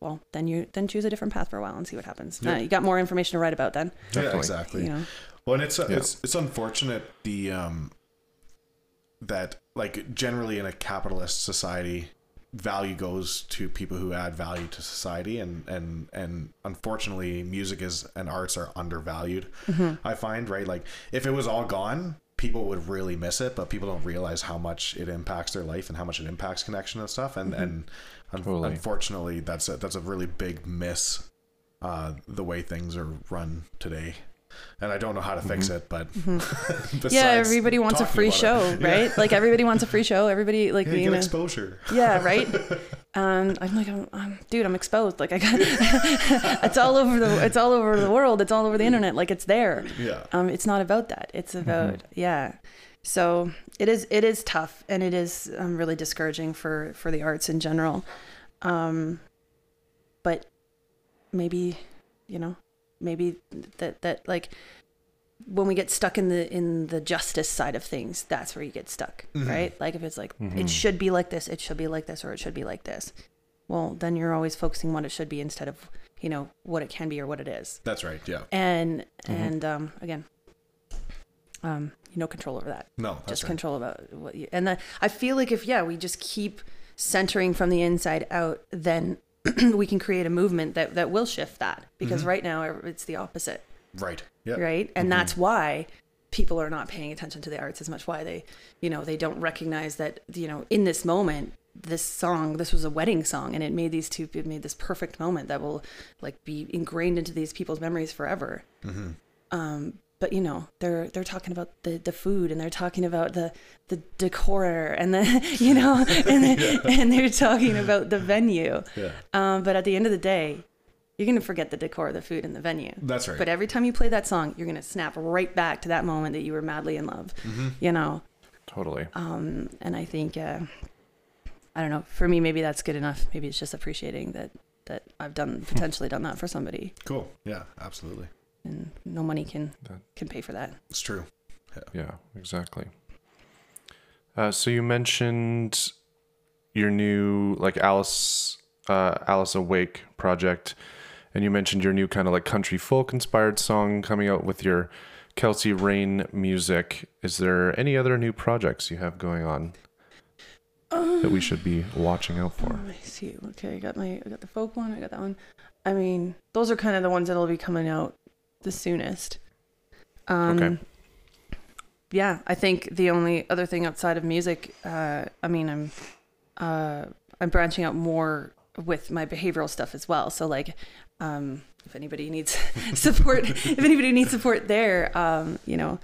well, then you then choose a different path for a while and see what happens. Yeah. Uh, you got more information to write about then. yeah, Definitely. exactly. You know. Well, and it's uh, Yeah. it's it's unfortunate the um that like generally in a capitalist society, value goes to people who add value to society, and and and unfortunately, music is and arts are undervalued. I find right like if it was all gone. People would really miss it, but people don't realize how much it impacts their life and how much it impacts connection and stuff. And and un- Totally. unfortunately, that's a, that's a really big miss. Uh, the way things are run today, and I don't know how to fix it, but Yeah, everybody wants a free show, it. right? Like everybody wants a free show. Everybody like Yeah, you know. exposure. Yeah, right. Um, I'm like, I'm, I'm, dude, I'm exposed. Like I got, it's all over the, it's all over the world. It's all over the internet. Like it's there. Yeah. Um, it's not about that. It's about, yeah. So it is, it is tough, and it is um, really discouraging for for the arts in general. Um, but maybe, you know, maybe that that like when we get stuck in the in the justice side of things that's where you get stuck right like if it's like it should be like this it should be like this or it should be like this well then you're always focusing what it should be instead of you know what it can be or what it is That's right. Yeah. and and um again um you no control over that No, just right. control about what you and then i feel like if yeah we just keep centering from the inside out then we can create a movement that that will shift that because Mm-hmm. right now it's the opposite Right. Yeah. right and that's why people are not paying attention to the arts as much why they you know they don't recognize that you know in this moment this song this was a wedding song and it made these two it made this perfect moment that will like be ingrained into these people's memories forever um but you know they're they're talking about the the food and they're talking about the the decor and the you know and and they're talking about the venue Yeah. um but at the end of the day you're gonna forget the decor the food and the venue That's right. but every time you play that song, you're gonna snap right back to that moment that you were madly in love. Mm-hmm. You know, Totally. um, and I think uh, I don't know. For me, maybe that's good enough. Maybe it's just appreciating that that I've done potentially done that for somebody, Cool. Yeah. Absolutely. And no money can That- can pay for that. It's true. Yeah, exactly. Uh, so you mentioned your new like Alice uh, Alice Awake project, and you mentioned your new kind of like country folk inspired song coming out with your Kelsey Raine music. Is there any other new projects you have going on that we should be watching out for? Let me see. Okay, I got my I got the folk one. I got that one. I mean, those are kind of the ones that'll be coming out the soonest. Um, Okay. Yeah, I think the only other thing outside of music, uh, I mean, I'm uh, I'm branching out more with my behavioral stuff as well. So like, um, if anybody needs support, if anybody needs support there, um, you know.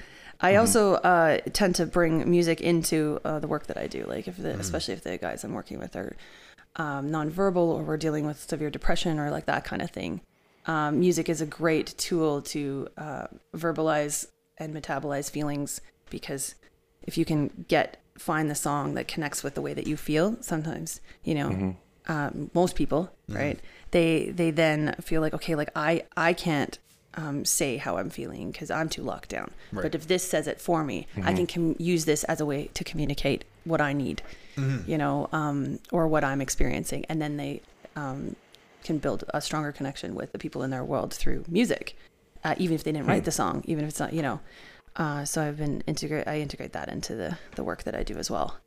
I also uh, tend to bring music into uh, the work that I do. Like if the, especially if the guys I'm working with are um, nonverbal or we're dealing with severe depression or like that kind of thing. Um, music is a great tool to uh, verbalize and metabolize feelings because if you can get find the song that connects with the way that you feel, sometimes you know um, most people, right? They they then feel like okay, like I I can't um, say how I'm feeling because I'm too locked down. Right. But if this says it for me, I can com- use this as a way to communicate what I need, you know, um, or what I'm experiencing, and then they um, can build a stronger connection with the people in their world through music, uh, even if they didn't write the song, even if it's not, you know. Uh, so I've been integrate. I integrate that into the the work that I do as well,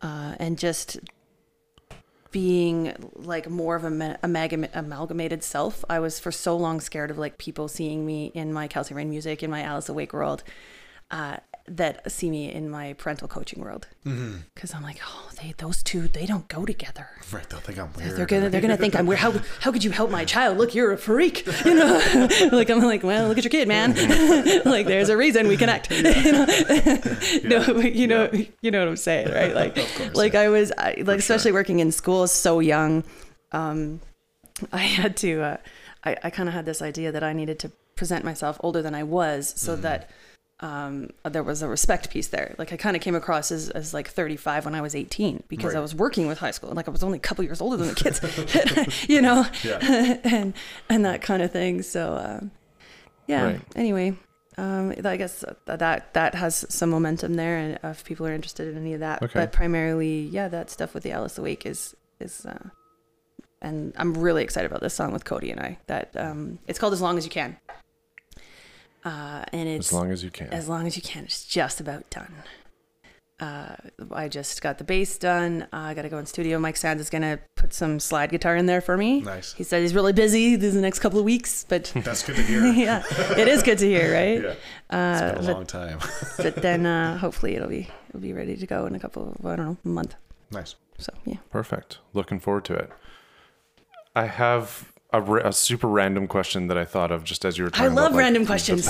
uh, and just being like more of a ma- amalgam- amalgamated self. I was for so long scared of like people seeing me in my Kelsey Raine music, in my Alice Awake world, uh, that see me in my parental coaching world. Because I'm like, oh, they those two, they don't go together. Right. They'll think I'm weird. They're gonna they're gonna think I'm weird. How how could you help my child? Look, you're a freak. You know, like I'm like, well, look at your kid, man. like there's a reason we connect. you know, no, you know, you know what I'm saying, right? Like, like I was, I, like especially working in school so young. Um, I had to, uh, I, I kind of had this idea that I needed to present myself older than I was, so that um, there was a respect piece there. Like I kind of came across as, as like 35 when I was 18 because I was working with high school. Like I was only a couple years older than the kids, you know, Yeah. and and that kind of thing. So um, yeah. Right. Anyway, um, I guess that that that has some momentum there, and if people are interested in any of that, Okay. but primarily, yeah, that stuff with the Alice Awake is is. Uh, and I'm really excited about this song with Cody and I. That um, it's called "As Long as You Can," uh, and it's As long as you can. as long as you can. It's just about done. Uh, I just got the bass done. Uh, I got to go in studio. Mike Sands is gonna put some slide guitar in there for me. Nice. He said he's really busy these the next couple of weeks, but That's good to hear. yeah, it is good to hear, right? Yeah. Uh, It's been a but, long time. but then uh, hopefully it'll be it'll be ready to go in a couple of I don't know a month. nice. So yeah. Perfect. Looking forward to it. I have a, a super random question that I thought of just as you were I talking about, love like, random the- questions.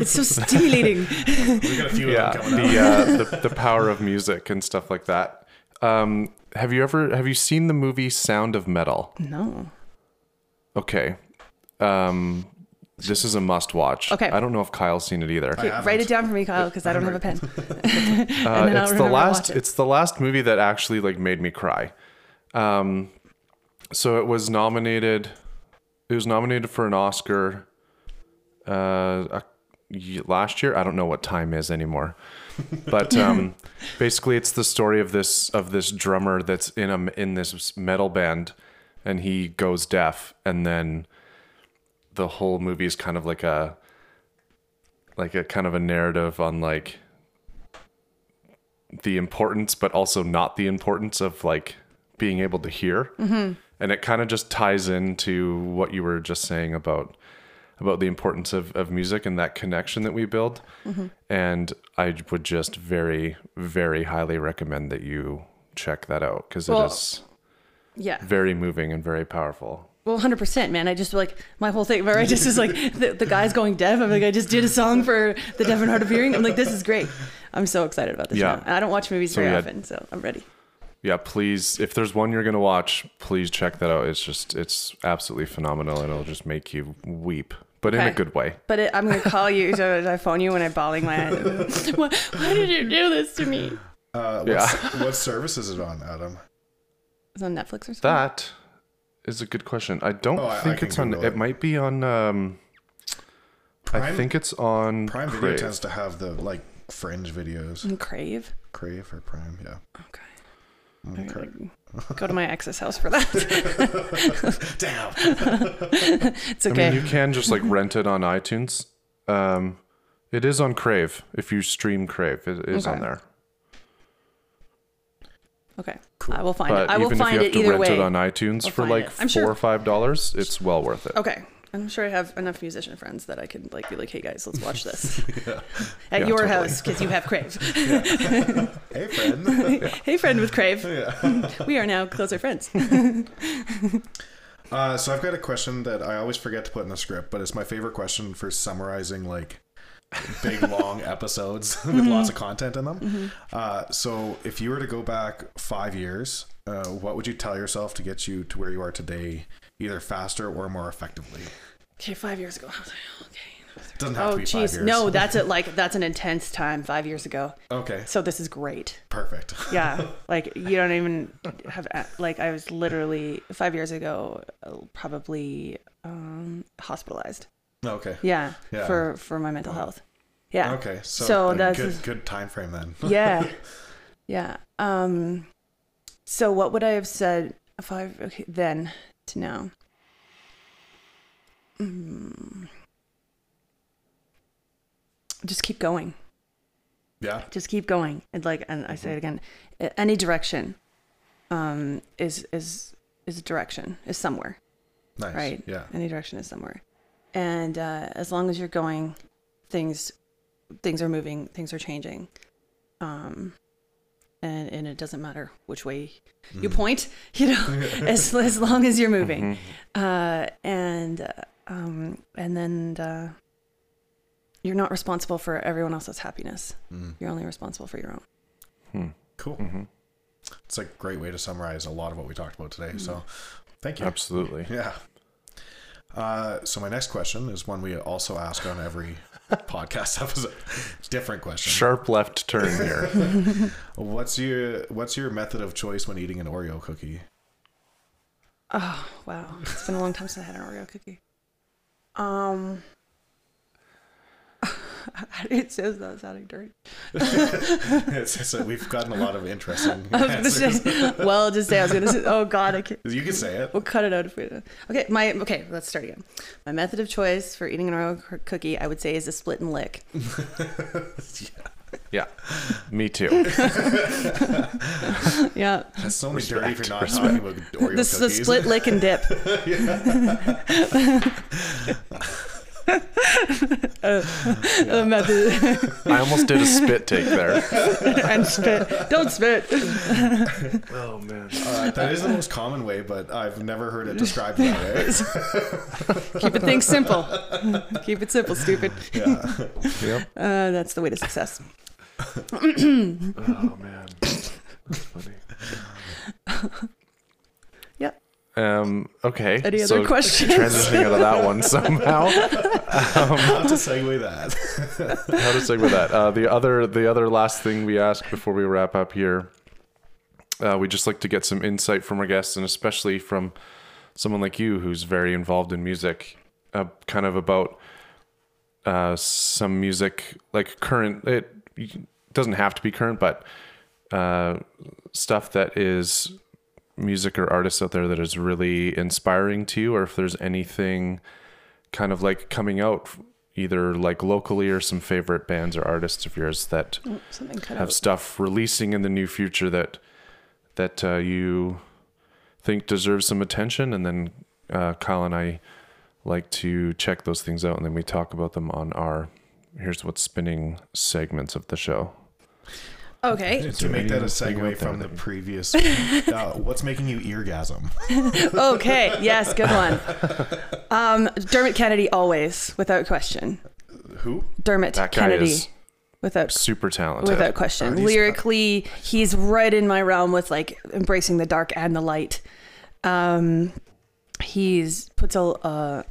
it's so stimulating. We got a few yeah, of them coming the, uh, the the power of music and stuff like that. Um, have you ever have you seen the movie Sound of Metal? no. Okay. Um, this is a must watch. Okay. I don't know if Kyle's seen it either. I Okay, write it down for me, Kyle, because I don't have a pen. Uh, and then I'll it's the last. it. It's the last movie that actually like made me cry. Um, so it was nominated. It was nominated for an Oscar. Uh, last year. I don't know what time is anymore, but um, basically it's the story of this of this drummer that's in a in this metal band, and he goes deaf, and then the whole movie is kind of like a like a kind of a narrative on like the importance but also not the importance of like being able to hear mm-hmm. And it kind of just ties into what you were just saying about about the importance of, of music and that connection that we build mm-hmm. and i would just very very highly recommend that you check that out because Well- it is yeah. very moving and very powerful Well, hundred percent, man. I just like my whole thing. Where I just is like the, the guy's going deaf. I'm like, I just did a song for the deaf and hard of hearing. I'm like, this is great. I'm so excited about this. Yeah. now. I don't watch movies So, very yeah. often, so I'm ready. Yeah please if there's one you're gonna watch please check that out it's just it's absolutely phenomenal and it'll just make you weep but in a good way But it, I'm gonna call you. So I phone you when I'm bawling my eyes. why, why did you do this to me? Uh, Yeah. what service is it on, Adam? It's on Netflix or something. That is a good question. I don't Oh, I- I think can it's on. It. it. might be on. Um, I think it's on Prime Video Crave. tends to have the like fringe videos. And Crave. Crave or Prime, yeah. Okay. I gotta correct. Go to my ex's house for that. Damn. it's okay. I mean, you can just like rent it on iTunes. Um, it is on Crave. If you stream Crave, it is on there. okay. Cool. I will find But it. I will even if you have it to rent way. it on iTunes I'll for like it. Four sure- or five dollars, it's well worth it. Okay. I'm sure I have enough musician friends that I can like be like, hey guys, let's watch this at Yeah, your totally. house because you have Crave. Hey, friend. hey, friend with Crave. we are now closer friends. Uh, so I've got a question that I always forget to put in the script, but it's my favorite question for summarizing like big long episodes with lots of content in them. Uh, so if you were to go back five years, uh, what would you tell yourself to get you to where you are today, either faster or more effectively? okay, five years ago. I was like, okay. Doesn't have Oh to be five jeez, years. no, that's it. Like that's an intense time. Five years ago. Okay, So this is great. perfect. Yeah, like you don't even have like I was literally five years ago, uh, probably um, hospitalized. Okay. Yeah, Yeah. for for my mental health. Yeah. Okay. So, So a that's- good good time frame then. yeah yeah um so what would i have said five okay then to now mm. just keep going Yeah. just keep going and like and i say it again any direction um is is is a direction is somewhere Nice. right Yeah. any direction is somewhere and uh, as long as you're going things things are moving things are changing um and and it doesn't matter which way you Mm. point you know as as long as you're moving uh and uh, um and then uh you're not responsible for everyone else's happiness Mm. you're only responsible for your own Hmm. Cool. Mm-hmm. It's a great way to summarize a lot of what we talked about today. So, thank you. Absolutely. Yeah. Uh, so my next question is one we also ask on every podcast episode. It's different question. Sharp left turn here. What's your What's your method of choice when eating an Oreo cookie? Oh wow, it's been a long time since I had an Oreo cookie. Um, it says that sounding dirty. It's, it's we've gotten a lot of interesting I was gonna say, well, just say I was gonna say. Oh God, I can't. You can say it. We'll cut it out if we. Okay, my okay. Let's start again. My method of choice for eating an Oreo cookie, I would say, is a split and lick. Yeah, Yeah, me too. Yeah, That's only dirty if you're not Respect. talking about Oreo this is cookies. a split lick and dip. Uh, a method I almost did a spit take there. and spit. Don't spit. Oh man. Uh, that is the most common way, but I've never heard it described that way. Keep it things simple. Keep it simple, stupid. Yeah. Yep. Uh, that's the way to success. Oh man. That's funny. Yep. Um. Okay. Any so other questions? Transitioning out of that one somehow. How to segue that? How to segue that? Uh, the other, the other last thing we ask before we wrap up here, uh, we just like to get some insight from our guests, and especially from someone like you who's very involved in music, uh, kind of about uh, some music like current. It doesn't have to be current, but uh, stuff that is music or artists out there that is really inspiring to you, or if there's anything kind of like coming out either like locally or some favorite bands or artists of yours that Oh, Something cut have out. stuff releasing in the near future that that uh, you think deserves some attention and then uh, Kyle and I like to check those things out and then we talk about them on our here's what's spinning segments of the show Okay. to make that a segue from the previous, uh, what's making you eargasm? Okay. Yes. Good one. Um, Dermot Kennedy, always, without question. Who? Dermot that guy Kennedy, is without super talented without question. these- Lyrically, he's right in my realm with like embracing the dark and the light. Um, he's puts a uh,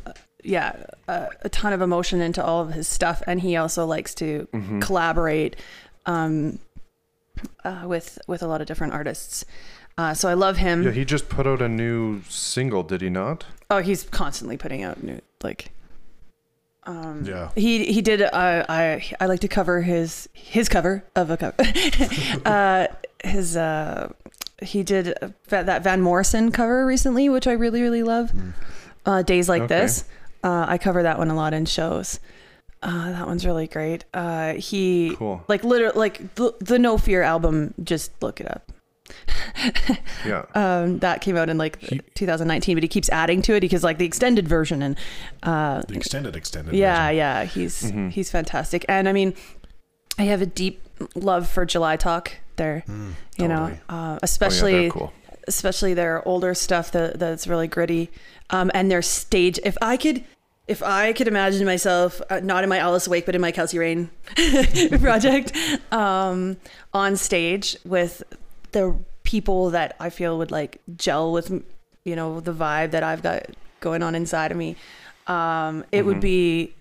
yeah a, a ton of emotion into all of his stuff, and he also likes to Mm-hmm. collaborate um, uh, with with a lot of different artists. Uh, so I love him. yeah he just put out a new single did he not oh, he's constantly putting out new like. Um, Yeah. he he did. Uh, I I like to cover his his cover of a cover. uh, his uh, he did that, Van Morrison cover recently, which I really really love. Uh, Days like Okay. this. Uh, I cover that one a lot in shows. Uh, that one's really great. Uh, he Cool. like literally like the, the No Fear album. Just look it up. yeah Um, that came out in like He- 2019, but he keeps adding to it because like the extended version and uh, The extended, extended. yeah, version. yeah, he's Mhm. he's fantastic. And I mean, I have a deep love for July Talk. There, Mm, you know, totally. uh, oh, yeah, especially cool especially their older stuff that that's really gritty. Um, and their stage. If I could, if I could imagine myself uh, not in my Alice Awake, but in my Kelsey Raine project, um, on stage with the people that I feel would like gel with, you know, the vibe that I've got going on inside of me. Um, it would Mhm. be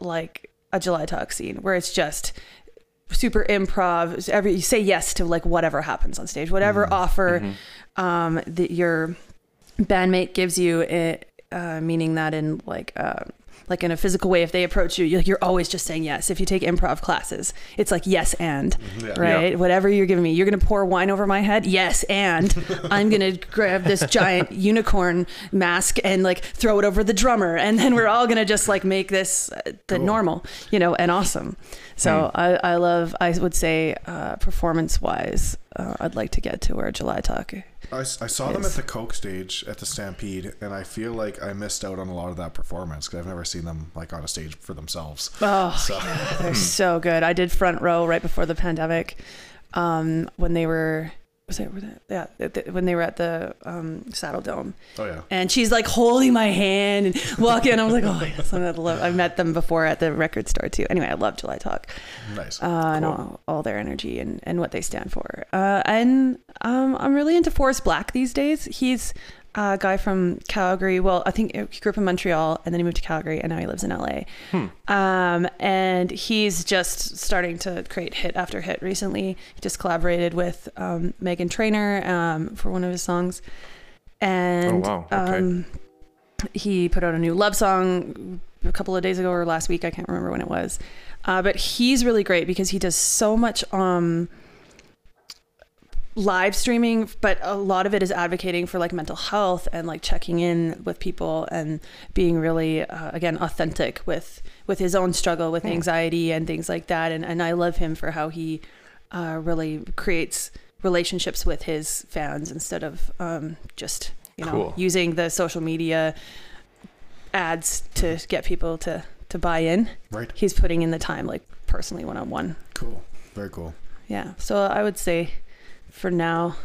like a July Talk scene where it's just super improv. Every you say yes to like whatever happens on stage, whatever offer Mhm. um, that your bandmate gives you, it, uh, meaning that in like uh, like in a physical way, if they approach you, you're, you're always just saying yes. If you take improv classes, it's like yes and Yeah. right. Whatever you're giving me, you're gonna pour wine over my head. Yes, and I'm gonna grab this giant unicorn mask and like throw it over the drummer, and then we're all gonna just like make this uh, the Cool. normal, you know, and awesome. So I, I love. I would say uh, performance wise, uh, I'd like to get to where July Talk. I saw them at the Coke stage at the Stampede, and I feel like I missed out on a lot of that performance because I've never seen them like on a stage for themselves. Oh, So yeah, they're so good. I did front row right before the pandemic, um, when they were was it, was it- yeah th- th- when they were at the um, Saddledome, oh yeah, and she's like holding my hand and walking. I was like, oh yes, I love. I met them before at the record store too. Anyway, I love July Talk nice. uh, and all, all their energy and, and what they stand for. Uh, and um, I'm really into Forest Blakk these days. He's a guy from Calgary. Well, I think he grew up in Montreal and then he moved to Calgary and now he lives in LA. Um, and he's just starting to create hit after hit recently. He just collaborated with um, Meghan Trainor um, for one of his songs. And Oh, wow. Okay. um, he put out a new love song a couple of days ago or last week. I can't remember when it was. Uh, but he's really great because he does so much um, live streaming, but a lot of it is advocating for like mental health and like checking in with people and being really, uh, again, authentic with with his own struggle with anxiety and things like that. And and I love him for how he uh, really creates relationships with his fans instead of um, just you know Cool. using the social media ads to get people to to buy in. Right. He's putting in the time, like personally, one on one. Cool. Very cool. Yeah. So I would say, for now,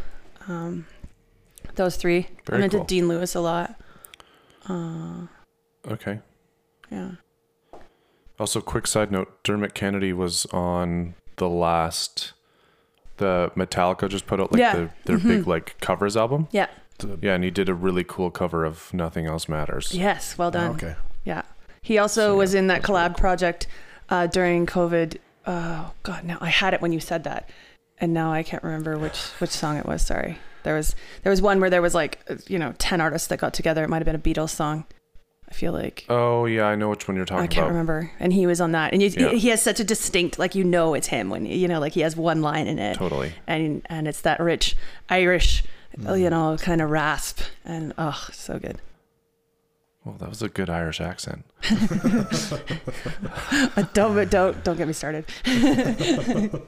um, those three. Very I'm into cool. Dean Lewis a lot. Uh, Okay. yeah. Also, quick side note: Dermot Kennedy was on the last, the Metallica just put out like Yeah. the, their big like covers album. Yeah. The- Yeah, and he did a really cool cover of "Nothing Else Matters." Yes. Well done. okay. Yeah. He also So, yeah, was in that that's really collab project uh, during COVID. Oh God, now I had it when you said that, and now I can't remember which which song it was. Sorry. There was there was one where there was like you know ten artists that got together. It might have been a Beatles song. I feel like Oh yeah, I know which one you're talking about. I can't about. remember. And he was on that, and you, Yeah. he has such a distinct like you know it's him when you know like he has one line in it. Totally. and and it's that rich Irish, mm-hmm. you know, kind of rasp, and oh, so good. Well, that was a good Irish accent. Don't don't don't get me started.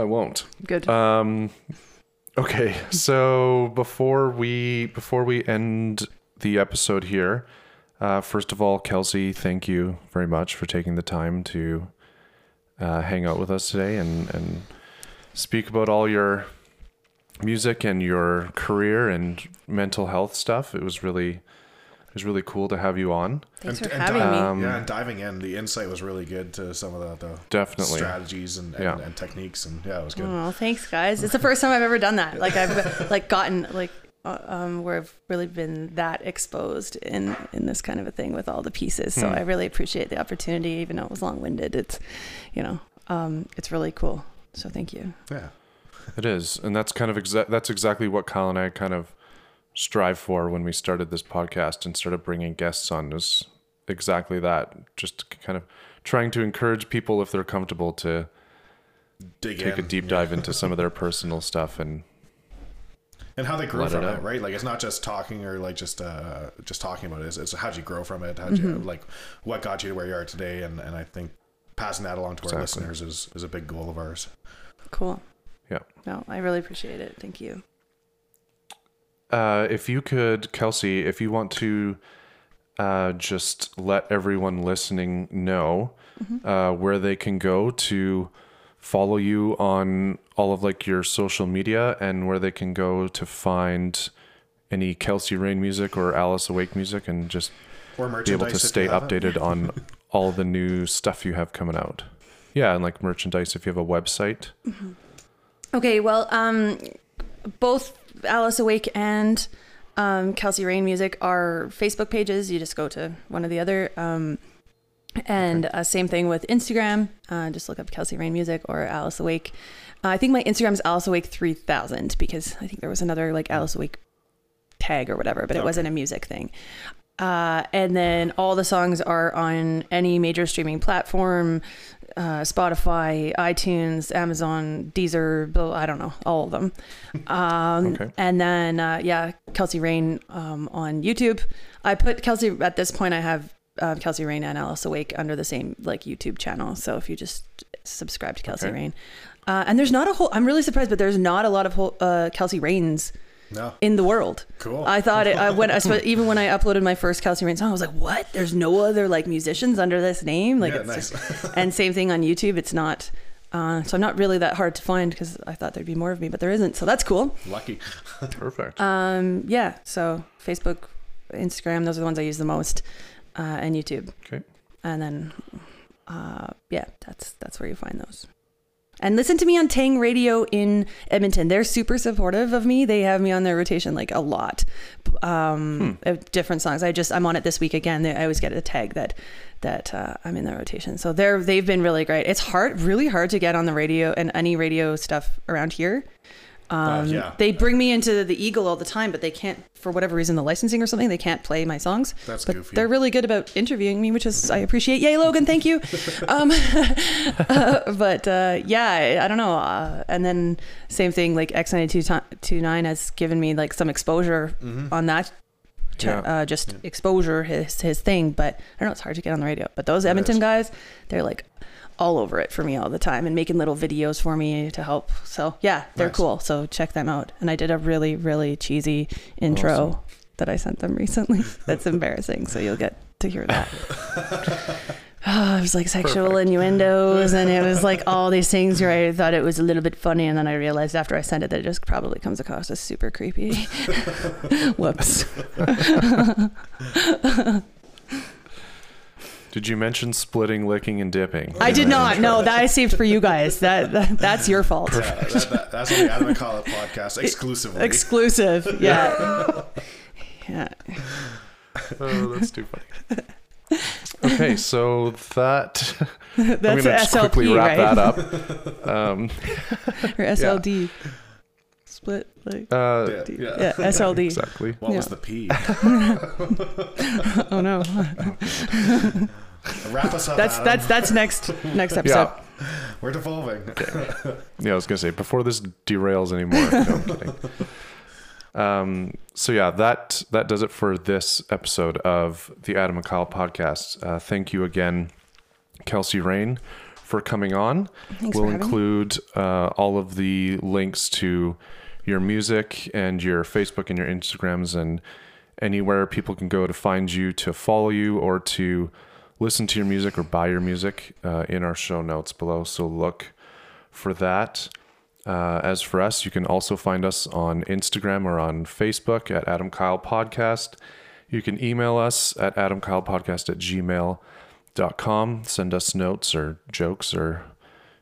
I won't. Good. Um, okay, so before we before we end the episode here, uh, first of all, Kelsey, thank you very much for taking the time to uh, hang out with us today and and speak about all your music and your career and mental health stuff. It was really it was really cool to have you on. Thanks and- for and having di- me. Um, yeah, and diving in, the insight was really good to some of the, the Definitely. strategies and, and, Yeah. and techniques, and yeah, it was good. Oh, thanks, guys. It's the first time I've ever done that. Like I've like gotten like uh, um, where I've really been that exposed in in this kind of a thing with all the pieces. So Hmm. I really appreciate the opportunity, even though it was long winded. It's you know um, it's really cool. So thank you. Yeah, It is, and that's kind of exa- that's exactly what Kyle and I kind of strive for when we started this podcast and started bringing guests on. is exactly that, just kind of trying to encourage people if they're comfortable to dig take in a deep yeah. dive into some of their personal stuff and and how they grew Let it from it, out. right? Like it's not just talking or like just uh just talking about it. It's, it's how'd you grow from it? How'd you Mm-hmm. like what got you to where you are today? And and I think passing that along to our listeners is is a big goal of ours. Cool. yeah. No, I really appreciate it. Thank you. Uh, if you could, Kelsey, if you want to uh, just let everyone listening know uh, where they can go to follow you on all of like your social media and where they can go to find any Kelsey Raine music or Alice Awake music and just be able to stay updated on all the new stuff you have coming out. Yeah, and like merchandise if you have a website. Okay, well, um, both Alice Awake and um, Kelsey Raine Music are Facebook pages. You just go to one or the other. Um, and uh, same thing with Instagram. Uh, just look up Kelsey Raine Music or Alice Awake. Uh, I think my Instagram is Alice Awake 3000 because I think there was another like Alice Awake tag or whatever, but it wasn't a music thing. Uh, and then all the songs are on any major streaming platform uh, Spotify, iTunes, Amazon, Deezer, blah, I don't know, all of them. Um, Okay. And then, uh, yeah, Kelsey Raine um, on YouTube. I put Kelsey, at this point, I have uh, Kelsey Raine and Alice Awake under the same like YouTube channel. So if you just subscribe to Kelsey Okay. Rain. Uh, and there's not a whole, I'm really surprised, but there's not a lot of whole, uh, Kelsey Raines No, in the world. cool. I thought it uh, when I sp- even when I uploaded my first Kelsey Raine song, I was like, "What? There's no other like musicians under this name." Like, Yeah, it's nice. just, and same thing on YouTube. It's not. Uh, so I'm not really that hard to find because I thought there'd be more of me, but there isn't. So that's cool. Lucky. Perfect. Um, yeah. So Facebook, Instagram, those are the ones I use the most, uh, and YouTube. Okay. And then, uh, yeah, that's that's where you find those. And listen to me on Tang Radio in Edmonton. They're super supportive of me. They have me on their rotation like a lot, um, of different songs. I just I'm on it this week again. They, I always get a tag that that uh, I'm in their rotation. So they're they've been really great. It's hard, really hard to get on the radio and any radio stuff around here. Um, yeah. They bring me into the Eagle all the time, but they can't, for whatever reason, the licensing or something, they can't play my songs. That's but goofy. They're really good about interviewing me, which is I appreciate. Yay, Logan, thank you. um, uh, but uh, yeah, I, I don't know. Uh, and then same thing, like X ninety two two nine has given me like some exposure on that. ch- Yeah. Uh, just exposure his his thing, but I don't know. It's hard to get on the radio. But those Edmonton guys, they're like all over it for me all the time and making little videos for me to help. So yeah, they're Nice. cool. So check them out. And I did a really really cheesy intro Awesome. that I sent them recently. That's embarrassing. So you'll get to hear that. Oh, it was like sexual innuendos, and it was like all these things where I thought it was a little bit funny, and then I realized after I sent it that it just probably comes across as super creepy. Whoops. Did you mention splitting, licking, and dipping? I did not. No, that I saved for you guys. That, that that's your fault. Yeah, that, that, that's on the Adam and Kyle podcast exclusively. Exclusive. Yeah. Yeah. Oh, that's too funny. Okay, so that I'm gonna just SLP, quickly wrap right? that up. Um, Or SLD. Split like uh, yeah, yeah. yeah, SLD. exactly. What was the P? Oh no. Wrap us up. That's Adam. that's that's next next episode. Yeah, We're devolving. yeah. I was gonna say before this derails anymore. No, I'm kidding. Um, so yeah, that that does it for this episode of the Adam and Kyle podcast. Uh, thank you again, Kelsey Raine, for coming on. Thanks we'll having include uh, all of the links to your music and your Facebook and your Instagrams and anywhere people can go to find you, to follow you, or to listen to your music or buy your music uh, in our show notes below. So look for that. Uh, as for us, you can also find us on Instagram or on Facebook at Adam Kyle Podcast. You can email us at adamkylepodcast at gmail.com. Send us notes or jokes or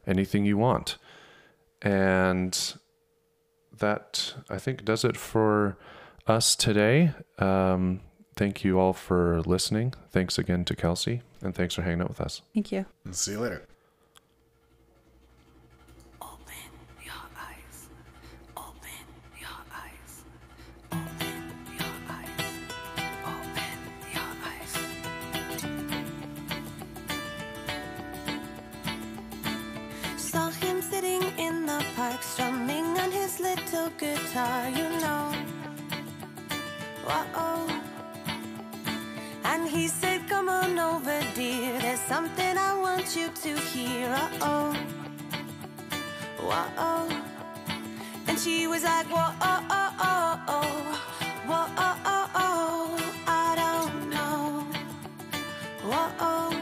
anything you want. And that, I think, does it for us today. Um, thank you all for listening. Thanks again to Kelsey, and thanks for hanging out with us. Thank you. See you later. Little guitar, you know. Whoa. And he said, Come on over, dear. There's something I want you to hear. Uh oh. Whoa. And she was like, Whoa, oh, oh, oh, oh. Whoa, oh, oh, oh. I don't know. Whoa.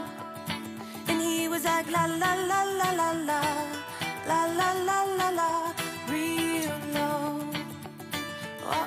And he was like, La, la, la, la, la, la. La, la, la, la, la.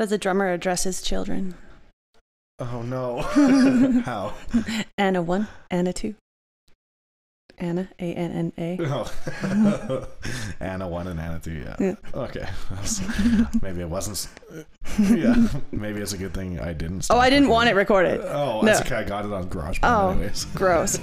How does a drummer address his children? Oh no. How? Anna one, Anna two. Anna, A N N A. Oh. Anna one and Anna two. Yeah. Yeah. Okay. Maybe it wasn't. Yeah. Maybe it's a good thing I didn't. Oh, I didn't want it recorded. Oh, that's No. okay. I got it on GarageBand Oh, anyways. gross.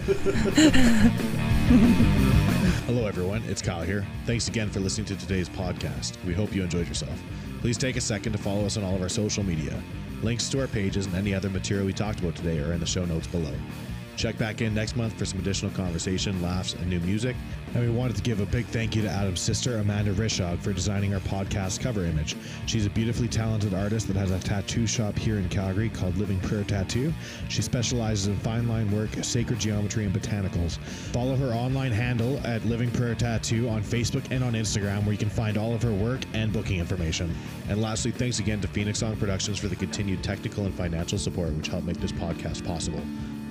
Hello, everyone. It's Kyle here. Thanks again for listening to today's podcast. We hope you enjoyed yourself. Please take a second to follow us on all of our social media. Links to our pages and any other material we talked about today are in the show notes below. Check back in next month for some additional conversation, laughs, and new music. And we wanted to give a big thank you to Adam's sister, Amanda Rishaug, for designing our podcast cover image. She's a beautifully talented artist that has a tattoo shop here in Calgary called Living Prayer Tattoo. She specializes in fine line work, sacred geometry, and botanicals. Follow her online handle at Living Prayer Tattoo on Facebook and on Instagram, where you can find all of her work and booking information. And lastly, thanks again to Phoenix Song Productions for the continued technical and financial support which helped make this podcast possible.